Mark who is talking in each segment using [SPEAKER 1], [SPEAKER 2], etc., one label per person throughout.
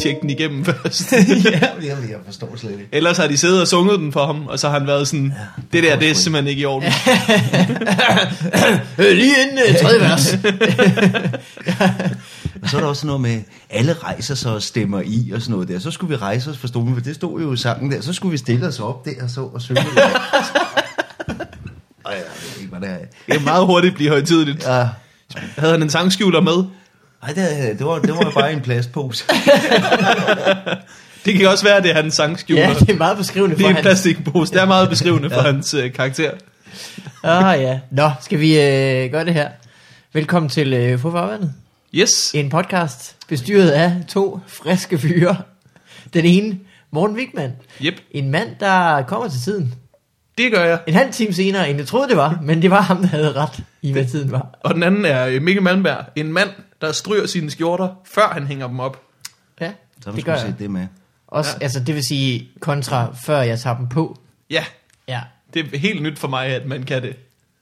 [SPEAKER 1] tjekke den igennem først.
[SPEAKER 2] ja, jeg, jeg forstår slet ikke.
[SPEAKER 1] Ellers har de siddet og sunget den for ham, og så har han været sådan,
[SPEAKER 2] Ja,
[SPEAKER 1] det der,
[SPEAKER 2] det
[SPEAKER 1] er simpelthen ikke i orden.
[SPEAKER 3] Lige inden øh, tredje vers.
[SPEAKER 2] Og så er der også noget med, alle rejser sig og stemmer i og sådan noget der. Så skulle vi rejse os for stolen, for det stod jo i sangen der. Så skulle vi stille os op der og så og synge. Ej, jeg ved ikke, hvad det er.
[SPEAKER 1] Det kan meget hurtigt blive højtidligt.
[SPEAKER 2] Ja.
[SPEAKER 1] Havde han en sangskjuler med?
[SPEAKER 2] Ej, det, det, var, det var bare en plastpose.
[SPEAKER 1] Det kan også være, at det er hans sangskjuler.
[SPEAKER 3] ja, det er meget beskrivende
[SPEAKER 1] det
[SPEAKER 3] for
[SPEAKER 1] er en plastikpose. Det er meget beskrivende for hans øh, karakter.
[SPEAKER 3] Ah ja. Nå, skal vi øh, gøre det her? Velkommen til øh, Få Farvandet.
[SPEAKER 1] Yes.
[SPEAKER 3] En podcast bestyret af to friske fyre. Den ene, Morten Wigman.
[SPEAKER 1] Yep.
[SPEAKER 3] En mand, der kommer til tiden.
[SPEAKER 1] Det gør jeg.
[SPEAKER 3] En halv time senere, end jeg troede det var. Men det var ham, der havde ret i, hvad tiden var.
[SPEAKER 1] Og den anden er øh, Mikkel Malmberg. En mand, der stryger sine skjorter, før han hænger dem op.
[SPEAKER 3] Ja,
[SPEAKER 2] Så
[SPEAKER 3] det gør jeg.
[SPEAKER 2] det med.
[SPEAKER 3] Også,
[SPEAKER 1] Ja.
[SPEAKER 3] ja. altså det vil sige kontra, før jeg tager dem på.
[SPEAKER 1] Ja,
[SPEAKER 3] Ja.
[SPEAKER 1] det er helt nyt for mig, at man kan det.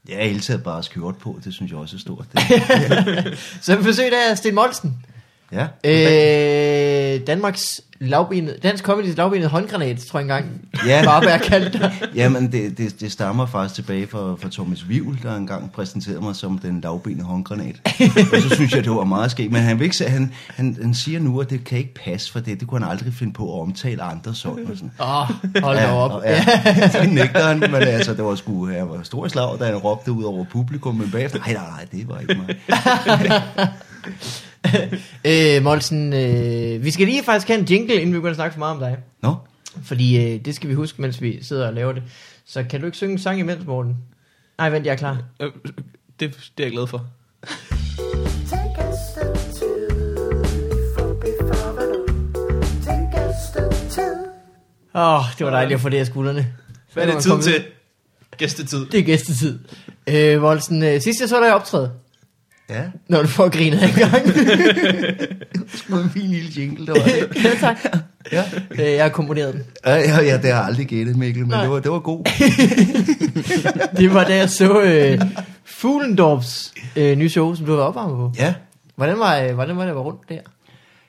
[SPEAKER 2] Jeg har hele taget bare skjort på, det synes jeg også er stort. Det.
[SPEAKER 3] Så besøg af Sten Molsen.
[SPEAKER 2] Ja.
[SPEAKER 3] Øh, Danmarks lavbenet, Dansk Comedys lavbenet håndgranat, tror jeg engang.
[SPEAKER 2] Ja.
[SPEAKER 3] Bare være kaldt dig.
[SPEAKER 2] Jamen, det, det, det stammer faktisk tilbage fra, fra Thomas Vivl, der engang præsenterede mig som den lavbenede håndgranat. og så synes jeg, det var meget skægt. Men han, vil ikke, han, han, han siger nu, at det kan ikke passe for det. Det kunne han aldrig finde på at omtale andre sådan. Og sådan.
[SPEAKER 3] Åh, oh, hold da op.
[SPEAKER 2] og, ja, det nægter han, men altså, det var sgu, jeg var stor slag, da han råbte ud over publikum, men bagefter, nej, nej, nej, det var ikke mig.
[SPEAKER 3] øh, Molsen, øh, vi skal lige faktisk have en jingle, inden vi begynder at snakke for meget om dig.
[SPEAKER 2] Nå,
[SPEAKER 3] Fordi øh, det skal vi huske, mens vi sidder og laver det. Så kan du ikke synge en sang imens, Morten? Nej, vent, jeg er klar.
[SPEAKER 1] Øh, Det, det er jeg glad for.
[SPEAKER 3] Åh, oh, det var dejligt at få det af skuldrene.
[SPEAKER 1] Hvad er det tid til? Gæstetid.
[SPEAKER 3] Det er gæstetid. Øh, Molsen, øh, sidst jeg så dig optræde,
[SPEAKER 2] ja,
[SPEAKER 3] når du får grinet en gang.
[SPEAKER 2] det var en fin lille jingle, der var det.
[SPEAKER 3] ja, tak.
[SPEAKER 2] Ja.
[SPEAKER 3] Øh, jeg har komponeret den.
[SPEAKER 2] Ja, ja, ja, det har jeg aldrig gættet, Mikkel, men
[SPEAKER 3] Nej.
[SPEAKER 2] det var, det var god.
[SPEAKER 3] Det var da jeg så øh, Fuglendorfs øh, nye show, som du været opvarmet på.
[SPEAKER 2] Ja,
[SPEAKER 3] Hvordan var, øh, hvordan var det at være rundt der?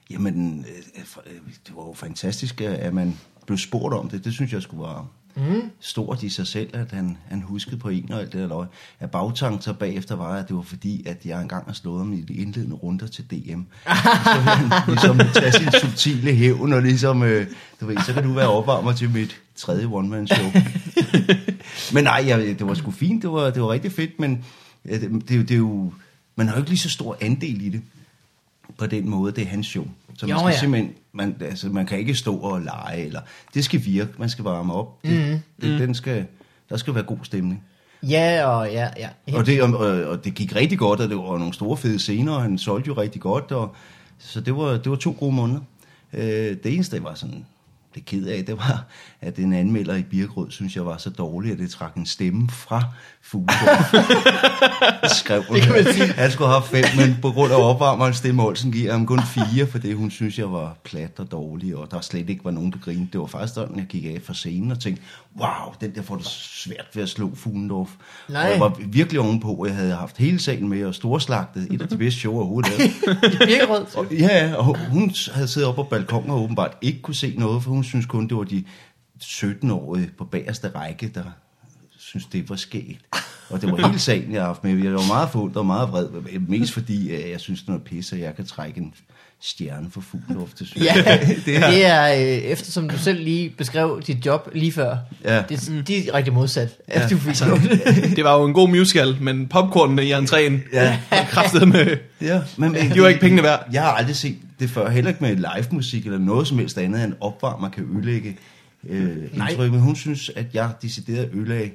[SPEAKER 2] Jamen, øh, for- øh, det var jo fantastisk, øh, at man blev spurgt om det. Det synes jeg skulle være mm. stort i sig selv, at han, han huskede på en og alt det der løg. At bagtanken så bagefter var, at det var fordi, at jeg engang har slået ham i de indledende runder til DM. så han ligesom tage sin subtile hævn, og ligesom, øh, du ved, så kan du være opvarmer til mit tredje one-man-show. men nej, jeg, det var sgu fint, det var, det var rigtig fedt, men det, det, er jo- det er jo, man har jo ikke lige så stor andel i det på den måde, det er hans show. Så man
[SPEAKER 3] Jo,
[SPEAKER 2] skal
[SPEAKER 3] ja.
[SPEAKER 2] simpelthen, man, altså, man kan ikke stå og lege, eller det skal virke, man skal varme op. Det, mm. det, den skal, der skal være god stemning.
[SPEAKER 3] Ja, og ja, ja.
[SPEAKER 2] Og det, og, og, det gik rigtig godt, og det var nogle store fede scener, og han solgte jo rigtig godt, og, så det var, det var to gode måneder. Øh, det eneste, var sådan lidt ked af, det var, at en anmelder i Birkerød, synes jeg var så dårlig, at det trak en stemme fra Fugleborg. skrev hun.
[SPEAKER 3] Det kan man sige.
[SPEAKER 2] Han skulle have fem, men på grund af opvarmeren stemme Olsen giver ham kun fire, fordi hun synes, jeg var plat og dårlig, og der slet ikke var nogen, der grinede. Det var faktisk sådan, jeg gik af fra scenen og tænkte, wow, den der får det svært ved at slå Fuglendorf.
[SPEAKER 3] Nej.
[SPEAKER 2] Og jeg var virkelig ovenpå, jeg havde haft hele salen med og storslagtet et af de bedste show overhovedet.
[SPEAKER 3] Birkerød.
[SPEAKER 2] Og, ja, og hun havde siddet oppe på balkonen og åbenbart ikke kunne se noget, for hun synes kun, det var de 17-årige på bagerste række, der synes det var skægt. Og det var hele sagen, jeg har haft med. Jeg var meget fuld og meget vred, mest fordi jeg synes, det er noget pisse, at jeg kan trække en stjerne for Fuglendorf. Det synes
[SPEAKER 3] Ja, det er, det er øh, eftersom du selv lige beskrev dit job lige før.
[SPEAKER 2] Ja.
[SPEAKER 3] Det er direkte modsat. Ja. Du fik
[SPEAKER 1] Det var jo en god musical, men popcornene i entréen
[SPEAKER 2] Ja.
[SPEAKER 1] kraftede med...
[SPEAKER 2] Ja, men, men
[SPEAKER 1] De var ikke pengene værd.
[SPEAKER 2] Jeg har aldrig set det før, heller ikke med live musik eller noget som helst andet, end opvarmer kan ødelægge øh,
[SPEAKER 3] Nej.
[SPEAKER 2] indtryk. Men hun synes, at jeg decideret ødelagde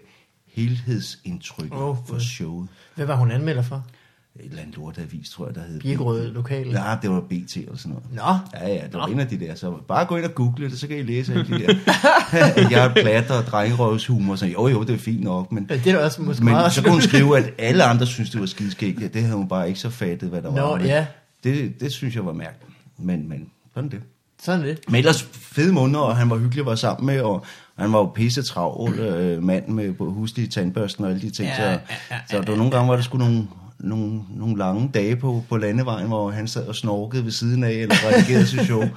[SPEAKER 2] helhedsindtrykket oh, for showet.
[SPEAKER 3] Hvad var hun anmelder for?
[SPEAKER 2] Et eller andet lortavis, tror jeg, der hed.
[SPEAKER 3] Birkerød lokal.
[SPEAKER 2] Ja, det var BT eller sådan noget.
[SPEAKER 3] Nå.
[SPEAKER 2] Ja, ja, det var
[SPEAKER 3] Nå.
[SPEAKER 2] en af de der. Så bare gå ind og google det, så kan I læse alle de der. jeg er plat og drengerøvshumor, så jo, jo, det er fint nok, men...
[SPEAKER 3] Ja, Det er også måske
[SPEAKER 2] Men
[SPEAKER 3] meget...
[SPEAKER 2] så kunne hun skrive, at alle andre synes, det var skideskægt. Ja, det havde hun bare ikke så fattet, hvad der
[SPEAKER 3] Nå,
[SPEAKER 2] var. Men
[SPEAKER 3] ja.
[SPEAKER 2] Det, det synes jeg var mærkeligt. Men, men sådan det.
[SPEAKER 3] Sådan det.
[SPEAKER 2] Men ellers fede måneder, og han var hyggelig at være sammen med, og han var jo pisse travl øh, mand med på huslige tandbørsten og alle de ting.
[SPEAKER 3] Ja,
[SPEAKER 2] så,
[SPEAKER 3] ja, ja,
[SPEAKER 2] så der var nogle gange, var der sgu nogle, nogle, nogle lange dage på, på landevejen, hvor han sad og snorkede ved siden af, eller redigerede sit show.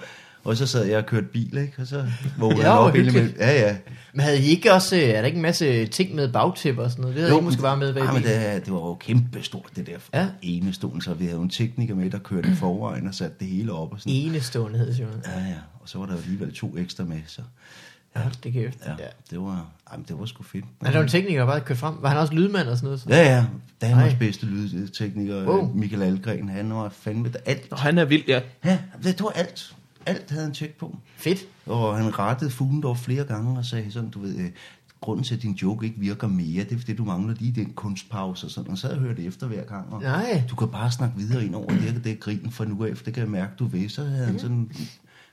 [SPEAKER 2] Og så sad jeg og kørte bil, ikke? Og så vågnede
[SPEAKER 3] hvor
[SPEAKER 2] op imellem. Ja, ja.
[SPEAKER 3] Men havde I ikke også, øh, er der ikke en masse ting med bagtæpper og sådan noget? Det havde I måske bare med bag
[SPEAKER 2] ja, men det, det var jo kæmpe stort, det der
[SPEAKER 3] Ja.
[SPEAKER 2] ja. ene stol, så vi havde jo en tekniker med, der kørte i forvejen og satte det hele op og sådan.
[SPEAKER 3] Enestående hed det jo.
[SPEAKER 2] Ja, ja. Og så var der jo alligevel to ekstra med, så
[SPEAKER 3] Ja, det jeg
[SPEAKER 2] ja,
[SPEAKER 3] ja.
[SPEAKER 2] det var, jamen, det var sgu fedt.
[SPEAKER 3] Er der en tekniker, der bare kørte frem? Var han også lydmand og sådan noget? Så?
[SPEAKER 2] Ja, ja. Danmarks
[SPEAKER 3] Ej.
[SPEAKER 2] bedste lydtekniker,
[SPEAKER 3] Wow.
[SPEAKER 2] wow. Michael Algren, han var fandme alt.
[SPEAKER 1] Og han er vild, ja.
[SPEAKER 2] Ja, det var alt. Alt havde han tjek på.
[SPEAKER 3] Fedt.
[SPEAKER 2] Og han rettede Fuglendorf flere gange og sagde sådan, du ved, øh, grunden til, at din joke ikke virker mere, det er, fordi du mangler lige den kunstpause og sådan. Og så havde jeg hørt efter hver gang. Og
[SPEAKER 3] Nej.
[SPEAKER 2] Du kan bare snakke videre ind over det, det er grin fra nu af, for det kan jeg mærke, du ved. Så havde han sådan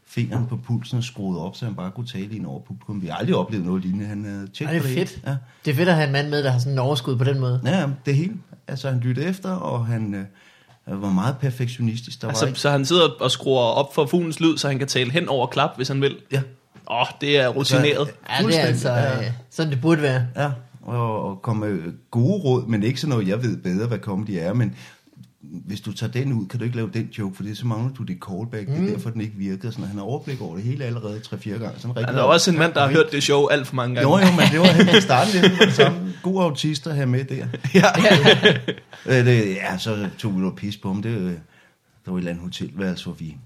[SPEAKER 2] fingeren på pulsen og skruet op, så han bare kunne tale ind over publikum. Vi har aldrig oplevet noget lignende. Han havde tjek
[SPEAKER 3] Ej, det er fedt.
[SPEAKER 2] Ja.
[SPEAKER 3] Det er fedt at have en mand med, der har sådan en overskud på den måde.
[SPEAKER 2] Ja, det hele. Altså, han lyttede efter, og han øh, var meget perfektionistisk. Der var
[SPEAKER 1] Altså,
[SPEAKER 2] ikke...
[SPEAKER 1] så han sidder og skruer op for fuglens lyd, så han kan tale hen over klap, hvis han vil.
[SPEAKER 2] Ja,
[SPEAKER 1] Åh, oh, det er rutineret.
[SPEAKER 3] Ja, det er altså
[SPEAKER 2] ja.
[SPEAKER 3] øh, sådan, det burde være.
[SPEAKER 2] ja. Og, og komme med gode råd, men ikke sådan noget, jeg ved bedre, hvad comedy er, men hvis du tager den ud, kan du ikke lave den joke, for det så mangler du dit callback. Mm. Det er derfor, den ikke virkede. Sådan, han har overblik over det hele allerede 3-4 gange. Sådan rigtig
[SPEAKER 1] Han er også en mand, der har hørt det show alt for mange gange.
[SPEAKER 2] Jo, jo, men det var helt i starten, det var det samme. God autist at have med der.
[SPEAKER 1] Ja.
[SPEAKER 2] Øh, det, ja, så tog vi noget pis på ham. Det, øh, der var et eller andet hotelværelse, hvor vi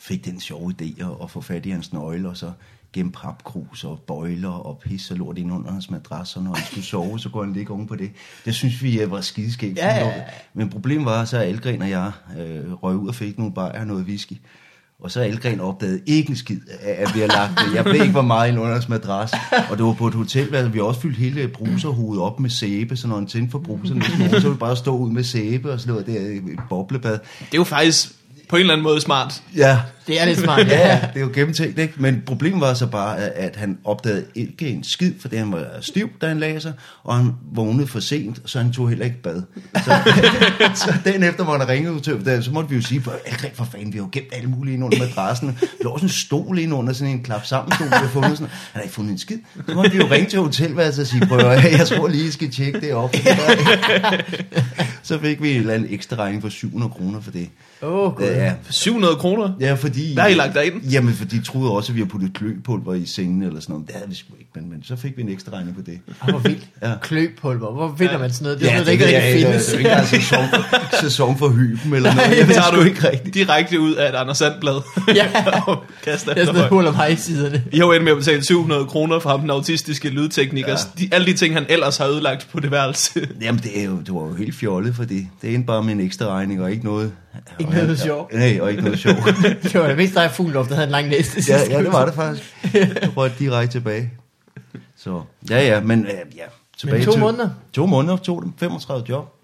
[SPEAKER 2] fik den sjove idé at, at få fat i hans nøgle, og så gennem papkrus og bøjler og pis og lort ind under hans madras, og når han skulle sove, så kunne han ligge oven på det. Det synes vi øh, var skideskægt.
[SPEAKER 3] Ja, ja, ja.
[SPEAKER 2] Men problemet var så, at Algren og jeg øh, røg ud og fik nogle bajer og noget whisky. Og så Algren opdagede ikke en skid at vi har lagt det. Jeg ved ikke, hvor meget ind under hans madras. Og det var på et hotel, hvor vi har også fyldt hele bruserhovedet op med sæbe, så når han tændte for bruserne, så ville vi bare stå ud med sæbe og sådan noget der i boblebad.
[SPEAKER 1] Det er jo faktisk på en eller anden måde smart.
[SPEAKER 2] Ja,
[SPEAKER 3] Det er lidt smart.
[SPEAKER 2] ja, ja, det er jo gennemtænkt, ikke? Men problemet var så bare, at- han opdagede ikke en skid, fordi han var stiv, da han lagde sig, og han vågnede for sent, så han tog heller ikke bad. Så, så den efter, hvor han ringede ud til, så måtte vi jo sige, for, for fanden, vi har jo gemt alle mulige ind under madrassen. Der lå også en stol ind under sådan en klap sammen stol, vi har fundet sådan. Han har ikke fundet en skid. Så måtte vi jo ringe til hotelværelset og sige, prøv jeg tror lige, I skal tjekke det op. så fik vi en eller anden ekstra regning for 700 kroner for det.
[SPEAKER 3] Åh, oh, gud.
[SPEAKER 2] Ja,
[SPEAKER 1] 700 kroner.
[SPEAKER 2] Ja, fordi...
[SPEAKER 1] Hvad har I lagt derind?
[SPEAKER 2] Jamen, for de troede også, at vi har puttet kløpulver i sengen eller sådan noget. Det havde vi sgu ikke, men, men så fik vi en ekstra regning på det.
[SPEAKER 3] Ah, hvor vildt.
[SPEAKER 2] Ja.
[SPEAKER 3] Kløpulver. Hvor finder man sådan noget? Det er
[SPEAKER 2] ja,
[SPEAKER 3] noget, der ikke
[SPEAKER 2] jeg
[SPEAKER 3] rigtig
[SPEAKER 2] ikke.
[SPEAKER 3] findes.
[SPEAKER 2] Det er ikke engang sæson for, sæson for hyben eller noget.
[SPEAKER 3] Nej,
[SPEAKER 2] Jeg ved
[SPEAKER 1] tager du
[SPEAKER 2] ikke rigtigt.
[SPEAKER 1] direkte ud af et Anders Sandblad.
[SPEAKER 3] Ja.
[SPEAKER 1] og kaster
[SPEAKER 3] Det er sådan noget hul om.
[SPEAKER 1] I har jo endt med at betale 700 kroner for ham, den autistiske lydtekniker. Ja. De, alle de ting, han ellers har ødelagt på det værelse.
[SPEAKER 2] Jamen, det, er jo, det var jo helt fjollet, for det, det endte bare med en ekstra regning, og ikke noget...
[SPEAKER 3] Ikke noget sjovt.
[SPEAKER 2] Nej, og ikke noget sjovt.
[SPEAKER 3] Det var det mest dig Fuglendorf, der havde en lang næste
[SPEAKER 2] ja, ja, det var det faktisk. Jeg røg direkte tilbage. Så, ja, ja, men øh, ja. Tilbage
[SPEAKER 3] Men to
[SPEAKER 2] til,
[SPEAKER 3] måneder?
[SPEAKER 2] To måneder, tog dem 35 job.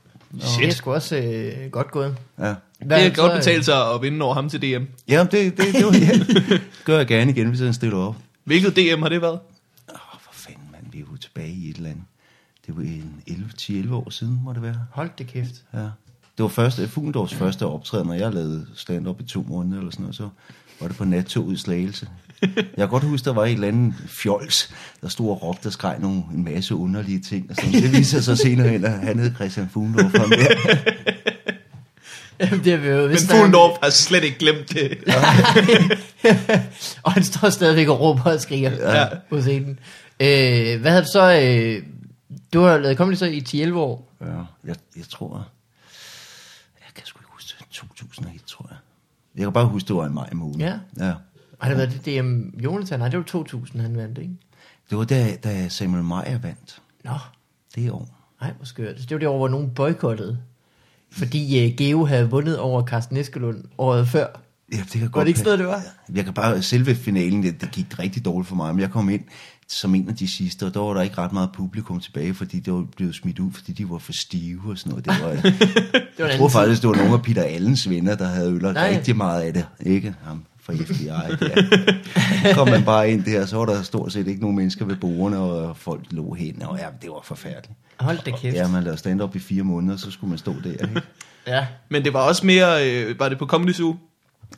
[SPEAKER 3] Shit. Det er sgu også øh, godt gået.
[SPEAKER 2] Ja.
[SPEAKER 3] Hvad
[SPEAKER 1] det
[SPEAKER 3] er
[SPEAKER 1] godt
[SPEAKER 3] øh,
[SPEAKER 1] betale sig at vinde over ham til DM.
[SPEAKER 2] Ja, det, det, det, var, ja. gør jeg gerne igen, hvis han stiller op.
[SPEAKER 1] Hvilket DM har det været?
[SPEAKER 2] Åh, oh, for fanden, mand, vi er jo tilbage i et eller andet. Det var en 11, 10-11 år siden, må det være.
[SPEAKER 3] Hold det kæft.
[SPEAKER 2] Ja. Det var første, Fugendorfs første optræden, når jeg lavede stand-up i to måneder eller sådan noget, så var det på nattoget i Slagelse. Jeg kan godt huske, der var et eller andet fjols, der stod og råbte og skreg nogle, en masse underlige ting. Og sådan. Det viser sig senere hen, at han hed Christian Fugendorf. ham der.
[SPEAKER 3] Jamen, det er vi jo
[SPEAKER 1] Men Fuglendorf har slet ikke glemt det.
[SPEAKER 3] og han står stadigvæk og råber og skriger
[SPEAKER 1] Ja.
[SPEAKER 3] ja. på scenen. Øh, hvad havde du så... Øh, du har lavet comedy så i 10-11 år.
[SPEAKER 2] Ja, jeg, jeg tror... Jeg kan sgu ikke huske det. 2001, tror jeg. Jeg kan bare huske, det var i maj måned.
[SPEAKER 3] Ja.
[SPEAKER 2] ja.
[SPEAKER 3] Har det været det DM Jonathan? Nej, det var 2000, han vandt, ikke?
[SPEAKER 2] Det var da, da Samuel Meyer vandt.
[SPEAKER 3] Nå,
[SPEAKER 2] Det år.
[SPEAKER 3] nej, hvor skørt. Det var det år, hvor nogen boykottede. Fordi uh, Geo havde vundet over Carsten Eskelund året før.
[SPEAKER 2] Ja, det kan
[SPEAKER 3] Var
[SPEAKER 2] godt
[SPEAKER 3] det ikke sådan det var?
[SPEAKER 2] Jeg kan bare, selve finalen, det, det gik rigtig dårligt for mig, men jeg kom ind som en af de sidste, og der var der ikke ret meget publikum tilbage, fordi det var blevet smidt ud, fordi de var for stive og sådan noget. Det var,
[SPEAKER 3] Det var
[SPEAKER 2] jeg tror faktisk, det var nogle af Peter Allens venner, der havde
[SPEAKER 3] Nej.
[SPEAKER 2] rigtig meget af det. Ikke ham fra FBI der. kom man bare ind der, så var der stort set ikke nogen mennesker ved bordene, og folk lå hen, og ja, det var forfærdeligt.
[SPEAKER 3] Hold da kæft.
[SPEAKER 2] Ja, man lavede stand-up i fire måneder, så skulle man stå der, ikke?
[SPEAKER 3] Ja.
[SPEAKER 1] Men det var også mere, øh, var det på Comedy Zoo?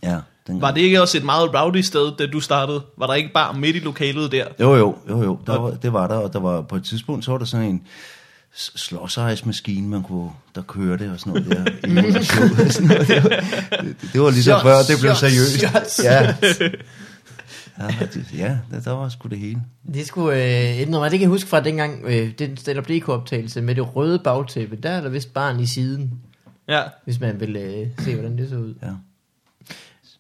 [SPEAKER 2] Ja, dengang.
[SPEAKER 1] Var det ikke også et meget rowdy sted, da du startede? Var der ikke bare midt i lokalet der?
[SPEAKER 2] Jo, jo, jo, jo. Der var, det var der, og der var på et tidspunkt, så var der sådan en, slåsejsmaskine, man kunne, der kørte og sådan noget der. imod showet og sådan noget. Det, var, det, det var lige så før, det blev seriøst. Ja, ja, det, ja der, der var sgu det hele.
[SPEAKER 3] Det skulle øh, ændre mig. Det kan jeg huske fra dengang, øh, den stand-up DK-optagelse med det røde bagtæppe. Der er der vist barn i siden,
[SPEAKER 1] Ja.
[SPEAKER 3] hvis man vil øh, se, hvordan det så ud.
[SPEAKER 2] Ja.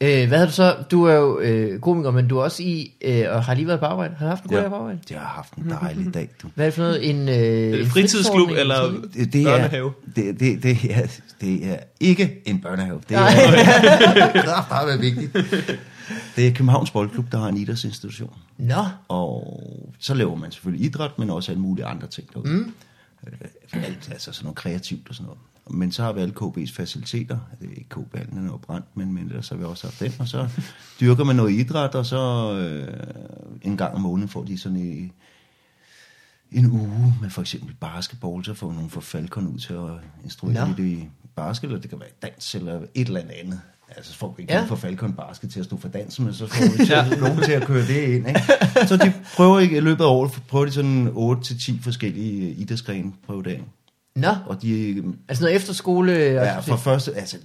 [SPEAKER 3] Øh, hvad har du så? Du er jo øh, komiker, men du er også i, øh, og har lige været på arbejde. Har du haft en god
[SPEAKER 2] Ja.
[SPEAKER 3] dag på arbejde?
[SPEAKER 2] Jeg har haft en dejlig dag, du.
[SPEAKER 3] Hvad er det for noget? En, øh, en
[SPEAKER 1] Fritidsklub
[SPEAKER 3] fritidsordning
[SPEAKER 1] eller?
[SPEAKER 2] Det, det,
[SPEAKER 1] børnehave?
[SPEAKER 2] er, det, det, det, er, det er ikke en børnehave. Det er,
[SPEAKER 3] Nej.
[SPEAKER 2] det har bare været vigtigt. Det er Københavns Boldklub, der har en idrætsinstitution.
[SPEAKER 3] Nå,
[SPEAKER 2] Og så laver man selvfølgelig idræt, men også alle mulige andre ting derude. Mm. Alt, altså sådan noget kreativt og sådan noget. Men så har vi alle KB's faciliteter. Det er ikke KB, den er jo brændt, men, men ellers har vi også haft den. Og så dyrker man noget idræt, og så øh, en gang om måneden får de sådan i, en uge med for eksempel basketball, så får nogle fra Falcon ud til at instruere lidt i basket, eller det kan være dans, eller et eller andet. Altså, så får vi ikke
[SPEAKER 3] Ja.
[SPEAKER 2] ja. for Falcon basket til at stå for dansen, men så får vi til, nogen til at køre det ind. Ikke? Så de prøver ikke, i løbet af året, prøver de sådan 8-10 forskellige idrætsgrene prøvedagen.
[SPEAKER 3] Nå.
[SPEAKER 2] Og de,
[SPEAKER 3] Altså noget efterskole?
[SPEAKER 2] ja, for første, altså,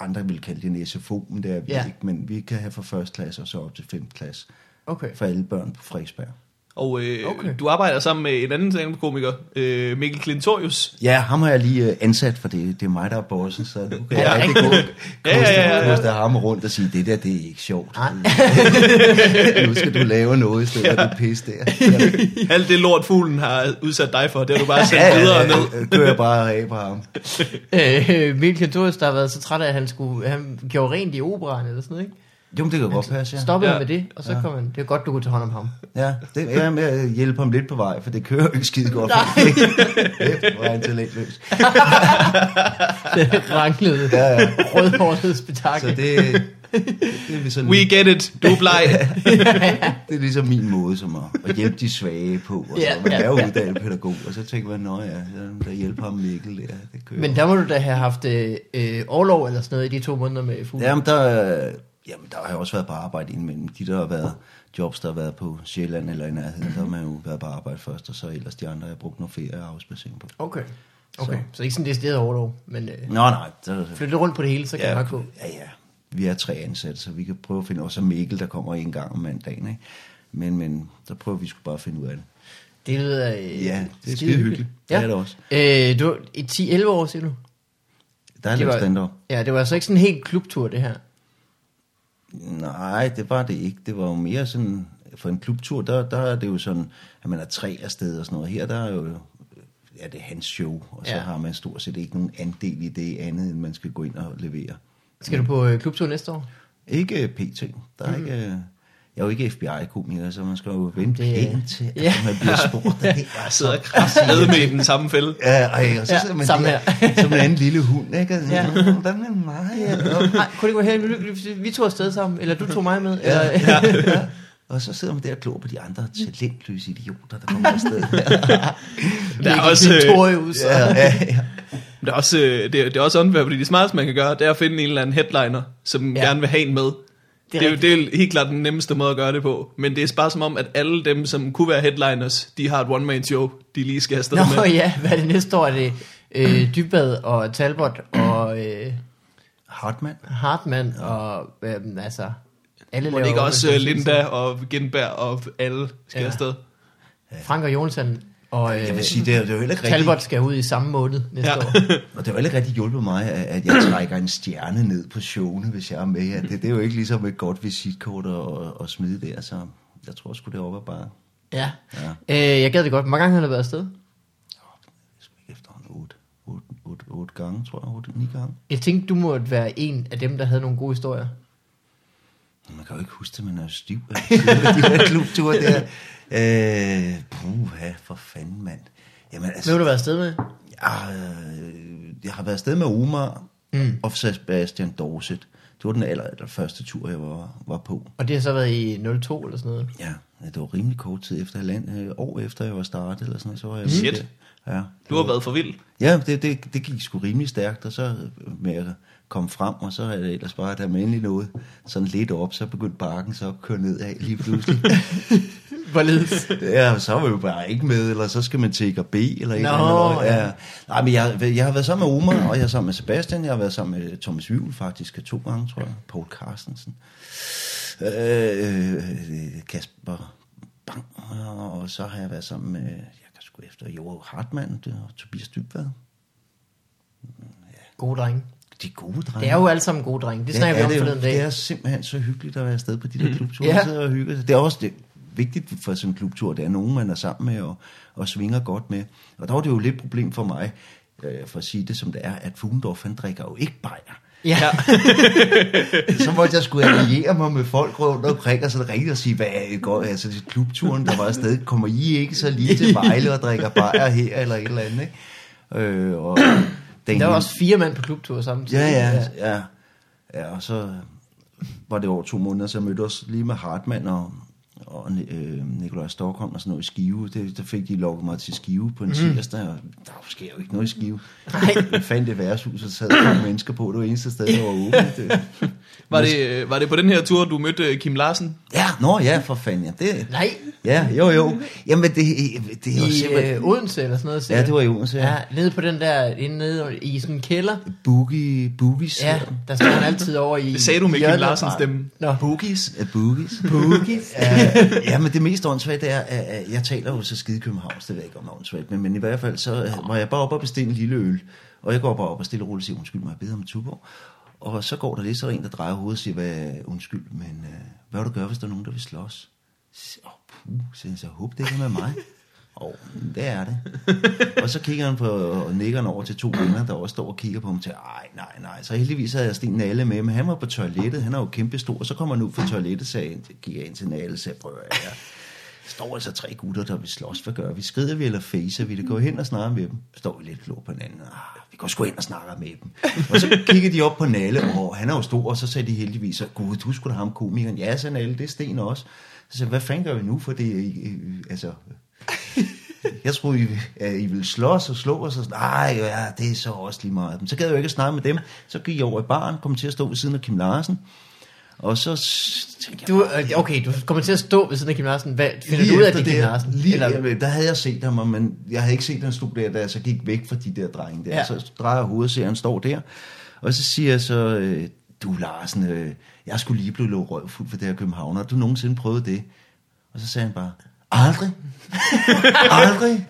[SPEAKER 2] andre vil kalde det en SFO, men det er vi
[SPEAKER 3] ja.
[SPEAKER 2] ikke, men vi kan have fra første klasse og så op til 5. klasse
[SPEAKER 3] Okay.
[SPEAKER 2] for alle børn på Frederiksberg.
[SPEAKER 1] Og øh,
[SPEAKER 3] Okay.
[SPEAKER 1] du arbejder sammen med en anden stand-up-komiker, øh, Mikkel Klintorius.
[SPEAKER 2] Ja, ham har jeg lige øh, ansat, for det, det er mig, der er bossen, så nu kan
[SPEAKER 3] Ja,
[SPEAKER 2] jeg rigtig godt
[SPEAKER 1] Ja, ja, ja, ja.
[SPEAKER 2] koste ham rundt og sige, det der, det er ikke sjovt. Nu skal du lave noget i stedet for det pis der.
[SPEAKER 1] Alt det lort, fuglen har udsat dig for, det har du bare sendt videre ned.
[SPEAKER 2] ja, kører bare af på ham.
[SPEAKER 3] Øh, Mikkel Kantorius, der har været så træt af, at han, skulle, han gjorde rent i operan eller sådan noget, ikke?
[SPEAKER 2] Jo, men det kan godt passe, ja.
[SPEAKER 3] Stoppede
[SPEAKER 1] Ja.
[SPEAKER 3] med det, og så
[SPEAKER 2] Ja.
[SPEAKER 3] kom han. Det er godt, du kunne tage hånd om ham.
[SPEAKER 2] Ja, det er med at hjælpe ham lidt på vej, for det kører jo ikke skide godt. Kæft, hvor er han talentløs.
[SPEAKER 3] Det ranglede
[SPEAKER 2] Ja, ja.
[SPEAKER 3] rødhårede
[SPEAKER 2] Så
[SPEAKER 3] spektakel.
[SPEAKER 2] det, det, er sådan,
[SPEAKER 1] We get it, du er bleg.
[SPEAKER 2] det er ligesom min måde som at, at hjælpe de svage på. Og så,
[SPEAKER 3] Ja,
[SPEAKER 2] man er jo uddannet pædagog, og så tænker man, nå ja, der hjælper ham Mikkel der. Det kører.
[SPEAKER 3] Men der må du da have haft øh, øh, overlov eller sådan noget i de to måneder med fuglen.
[SPEAKER 2] Jamen, der, jamen, der har jeg også været på arbejde indimellem. De, der har været jobs, der har været på Sjælland eller i nærheden, der har man jo været på arbejde først, og så ellers de andre har jeg brugt noget ferie og afspacering på.
[SPEAKER 3] Okay. Okay, så,
[SPEAKER 2] Så.
[SPEAKER 3] så ikke sådan det sted overlov, men øh,
[SPEAKER 2] Nå, nej. Der,
[SPEAKER 3] flytte rundt på det hele, så kan
[SPEAKER 2] ja,
[SPEAKER 3] det nok gå.
[SPEAKER 2] ja, ja. Vi er tre ansatte, så vi kan prøve at finde... Også Mikkel, der kommer en gang om mandagen, ikke? Men, men der prøver vi sgu bare at finde ud af det.
[SPEAKER 3] Det lyder øh,
[SPEAKER 2] Ja, det er skide hyggeligt. Det er det også.
[SPEAKER 3] Øh, du, i 10-11 år, siger du?
[SPEAKER 2] Der er
[SPEAKER 3] Det
[SPEAKER 2] lidt stand-up.
[SPEAKER 3] Ja, det var altså ikke sådan en helt klubtur, det her.
[SPEAKER 2] Nej, det var det ikke. Det var jo mere sådan, for en klubtur, der, der er det jo sådan, at man er tre afsted og sådan noget. Her der er jo, ja, det er hans show, og så
[SPEAKER 3] Ja.
[SPEAKER 2] har man stort set ikke nogen andel i det andet, end man skal gå ind og levere.
[SPEAKER 3] Skal du på øh, klubtur næste år?
[SPEAKER 2] Ikke pt. Der er mm. ikke, jeg er jo ikke FBI-komiker, så man skal jo vente
[SPEAKER 3] Det-
[SPEAKER 2] pænt til, at
[SPEAKER 3] Ja.
[SPEAKER 2] man bliver spurgt. Det er
[SPEAKER 1] Jeg
[SPEAKER 2] så
[SPEAKER 1] kraftedet med i den samme fælde.
[SPEAKER 2] Ja, ej, og så
[SPEAKER 3] Ja,
[SPEAKER 2] sidder man
[SPEAKER 3] samme
[SPEAKER 2] der, som en anden lille hund, ikke? Og,
[SPEAKER 3] Ja.
[SPEAKER 2] ja. Hvad med mig? Ja.
[SPEAKER 3] Kunne det gå her? Vi, vi tog afsted sammen, eller du tog mig med?
[SPEAKER 2] Ja,
[SPEAKER 3] Eller,
[SPEAKER 2] ja, ja. Og så sidder man der og glor på de andre talentløse idioter, der kommer afsted.
[SPEAKER 1] Der er også, øh,
[SPEAKER 3] Klintorius.
[SPEAKER 2] ja, ja, ja.
[SPEAKER 1] der er også, øh, det, er, det er også unfair, fordi det smarteste, man kan gøre, det er at finde en eller anden headliner, som
[SPEAKER 3] Ja.
[SPEAKER 1] ja. gerne vil have en med.
[SPEAKER 3] Det er
[SPEAKER 1] det, jo, det er helt klart den nemmeste måde at gøre det på. Men det er bare som om, at alle dem, som kunne være headliners, de har et one-man-show, de lige skal afsted
[SPEAKER 3] Nå
[SPEAKER 1] med.
[SPEAKER 3] ja, hvad er det næste år? Er det øh, Dybbad og Talbot og øh,
[SPEAKER 2] Hartmann.
[SPEAKER 3] Hartmann og øh, altså... Alle
[SPEAKER 1] Må det
[SPEAKER 3] laver
[SPEAKER 1] ikke også Linda og Genberg og alle skal
[SPEAKER 3] Ja.
[SPEAKER 1] afsted?
[SPEAKER 3] Frank og Jonathan og øh,
[SPEAKER 2] Jeg vil sige, det er, det er jo heller ikke
[SPEAKER 3] Talbot
[SPEAKER 2] rigtig,
[SPEAKER 3] skal ud i samme måned næste
[SPEAKER 1] Ja.
[SPEAKER 3] år.
[SPEAKER 2] og det er jo heller ikke rigtig hjulpet mig, at jeg trækker en stjerne ned på showene, hvis jeg er med. Ja, det, det er jo ikke ligesom et godt visitkort at, at, smide der, så jeg tror sgu det er bare.
[SPEAKER 3] Ja.
[SPEAKER 2] Ja.
[SPEAKER 3] Øh, jeg gad det godt. Hvor mange gange har du været afsted?
[SPEAKER 2] Jeg skal ikke efter 8, 8, 8, 8 gange, tror jeg, 8, 9 gange.
[SPEAKER 3] Jeg tænkte, du måtte være en af dem, der havde nogle gode historier.
[SPEAKER 2] Man kan jo ikke huske det, man er stiv af de der klubture der. Øh, puha, for fanden, mand. Jamen,
[SPEAKER 3] Hvem
[SPEAKER 2] altså,
[SPEAKER 3] har du været afsted med?
[SPEAKER 2] jeg, øh, jeg har været afsted med Omar mm. og Sebastian Dorset. Det var den aller, aller første tur, jeg var, var på.
[SPEAKER 3] Og det har så været i 02 eller sådan noget.
[SPEAKER 2] Ja, det var rimelig kort tid efter, halvand, øh, år efter jeg var startet, eller sådan noget, så var jeg med
[SPEAKER 1] Shit.
[SPEAKER 2] Ja,
[SPEAKER 1] Du har været for vild.
[SPEAKER 2] Ja, det, det, det gik sgu rimelig stærkt, og så øh, med komme frem, og så er det ellers bare, der med endelig noget sådan lidt op, så begyndte bakken så at køre ned af lige pludselig.
[SPEAKER 3] Hvorledes?
[SPEAKER 2] Ja, så var vi jo bare ikke med, eller så skal man til EKB, eller eller andet.
[SPEAKER 3] ja.
[SPEAKER 2] Ja. Nej, men jeg, jeg har været sammen med Omar, og jeg er sammen med Sebastian, jeg har været sammen med Thomas Wivel faktisk to gange, tror jeg. Paul Carstensen. Øh, Kasper Bang, og så har jeg været sammen med, jeg kan sgu efter, Jo Hartmann og Tobias Dybvad.
[SPEAKER 3] Gode drenge.
[SPEAKER 2] De er gode drenge.
[SPEAKER 3] Det er jo alle sammen gode drenge. Det snakker vi om
[SPEAKER 2] er
[SPEAKER 3] forleden dag.
[SPEAKER 2] det er simpelthen så hyggeligt at være afsted på de der klubture.
[SPEAKER 3] Ja.
[SPEAKER 2] Ja. og hygge sig. Det er også det, vigtigt for sådan en klubtur, det er nogen, man er sammen med og, og svinger godt med. Og der var det jo lidt problem for mig, øh, for at sige det som det er, at Fugendorf, han drikker jo ikke bajer.
[SPEAKER 3] Ja.
[SPEAKER 2] så måtte jeg skulle alliere mig med folk rundt omkring, og så det rigtigt at sige, hvad er det godt? Altså, det klubturen, der var afsted, kommer I ikke så lige til Vejle og drikker bajer her, eller et eller andet, ikke? Øh, og den
[SPEAKER 3] Der var også fire mand på klubtur samtidig.
[SPEAKER 2] Ja, ja, ja. Ja, og så var det over to måneder, så jeg mødte os lige med Hartmann og, og øh, Nikolaj Stockholm og sådan noget i Skive. Det, der fik de lukket mig til Skive på en mm. tirsdag, og der sker jo ikke noget i Skive.
[SPEAKER 3] Nej.
[SPEAKER 2] Jeg fandt det værtshus, og sad to mennesker på. Det var eneste sted, der var åbent. Det.
[SPEAKER 1] Var det, øh, var det på den her tur, du mødte øh, Kim Larsen?
[SPEAKER 2] Ja, nå ja, for fanden. Ja, det,
[SPEAKER 3] Nej,
[SPEAKER 2] ja jo jo. Jamen, det, det er jo
[SPEAKER 3] i
[SPEAKER 2] simpelthen...
[SPEAKER 3] øh, Odense eller sådan noget. siger
[SPEAKER 2] Ja, det var i Odense, ja.
[SPEAKER 3] Ja, nede på den der, inde nede i sådan en kælder.
[SPEAKER 2] Boogie, boogies.
[SPEAKER 3] Ja, der står han altid over i
[SPEAKER 1] Det sagde du med Kim Larsens stemme.
[SPEAKER 3] Nå,
[SPEAKER 2] Boogies. Ja, boogies.
[SPEAKER 3] boogies.
[SPEAKER 2] ja, ja, men det mest åndssvagt er, at jeg taler jo så skide Københavns, det ved jeg ikke om er åndssvagt, men, men i hvert fald så øh, var jeg bare op og bestille en lille øl, og jeg går bare op og stille og roligt og siger, undskyld mig, jeg beder om Tuborg. Og så går der lidt så en, der drejer hovedet og siger, hvad, undskyld, men øh, hvad vil du gøre, hvis der er nogen, der vil slås? Så, Uh, så jeg, så håb håber, det ikke er med mig. Og det er det. og så kigger han på og nikker han over til to venner, der også står og kigger på ham til, nej, nej, nej. Så heldigvis havde jeg Sten Nalle med, men han var på toilettet, han er jo kæmpestor, og så kommer han ud fra toilettet, så jeg ind til Nalle, så jeg prøver, jeg Der står altså tre gutter, der vil slås. Hvad gør vi? Skrider vi eller facer vi? Det går hen og snakker med dem. Står vi lidt klog på hinanden. Ah, vi går sgu ind og snakker med dem. Og så kigger de op på Nalle, og han er jo stor, og så sagde de heldigvis, gud, du skulle da ham komikeren. Ja, sagde Nalle, det er Sten også. Så hvad fanden gør vi nu? For det, øh, øh, altså, jeg troede, I, at I ville slås og slå os. Og sådan, Nej, ja, det er så også lige meget. Så gad jeg jo ikke at snakke med dem. Så gik jeg over i baren, kom til at stå ved siden af Kim Larsen. Og så jeg,
[SPEAKER 3] Du, øh, okay, du kommer til at stå ved siden af Kim Larsen. Hvad, finder du ud af, det er Kim
[SPEAKER 2] der-
[SPEAKER 3] Larsen?
[SPEAKER 2] Lige,
[SPEAKER 3] Eller,
[SPEAKER 2] Eller... Der havde jeg set ham, men jeg havde ikke set, at han stod der, da jeg så gik væk fra de der drenge der.
[SPEAKER 3] Ja.
[SPEAKER 2] Så drejer hovedet ser, han står der. Og så siger jeg så, øh, du Larsen, øh, jeg skulle lige blive lov røvfuld for det her København. og du nogensinde prøvet det? Og så sagde han bare, aldrig. aldrig.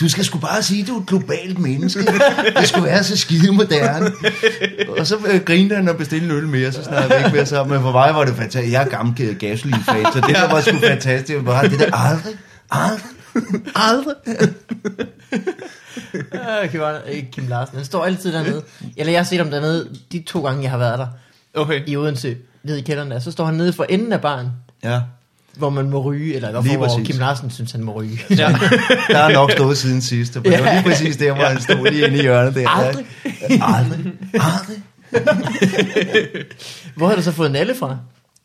[SPEAKER 2] Du skal sgu bare sige, at du er et globalt menneske. Det skulle være så skide moderne. Og så øh, han og bestilte en øl mere, så snakkede vi ikke mere sammen. Men for mig var det fantastisk. Jeg er gammel gasoline så det der var sgu fantastisk. Det var det der aldrig, aldrig, aldrig.
[SPEAKER 3] øh, Kim, ikke Kim Larsen, han står altid dernede. Eller jeg har set ham dernede, de to gange, jeg har været der.
[SPEAKER 1] Okay.
[SPEAKER 3] I Odense, nede i kælderen der. Så står han nede for enden af baren,
[SPEAKER 2] Ja, hvor
[SPEAKER 3] man må ryge. Eller i hvert fald, hvor
[SPEAKER 2] præcis.
[SPEAKER 3] Kim Larsen synes, han må ryge.
[SPEAKER 1] Ja.
[SPEAKER 2] der har nok stået siden sidste. Men det var lige præcis der, hvor han stod lige inde i hjørnet der.
[SPEAKER 3] Aldrig.
[SPEAKER 2] Aldrig, aldrig.
[SPEAKER 3] Hvor har du så fået Nalle fra?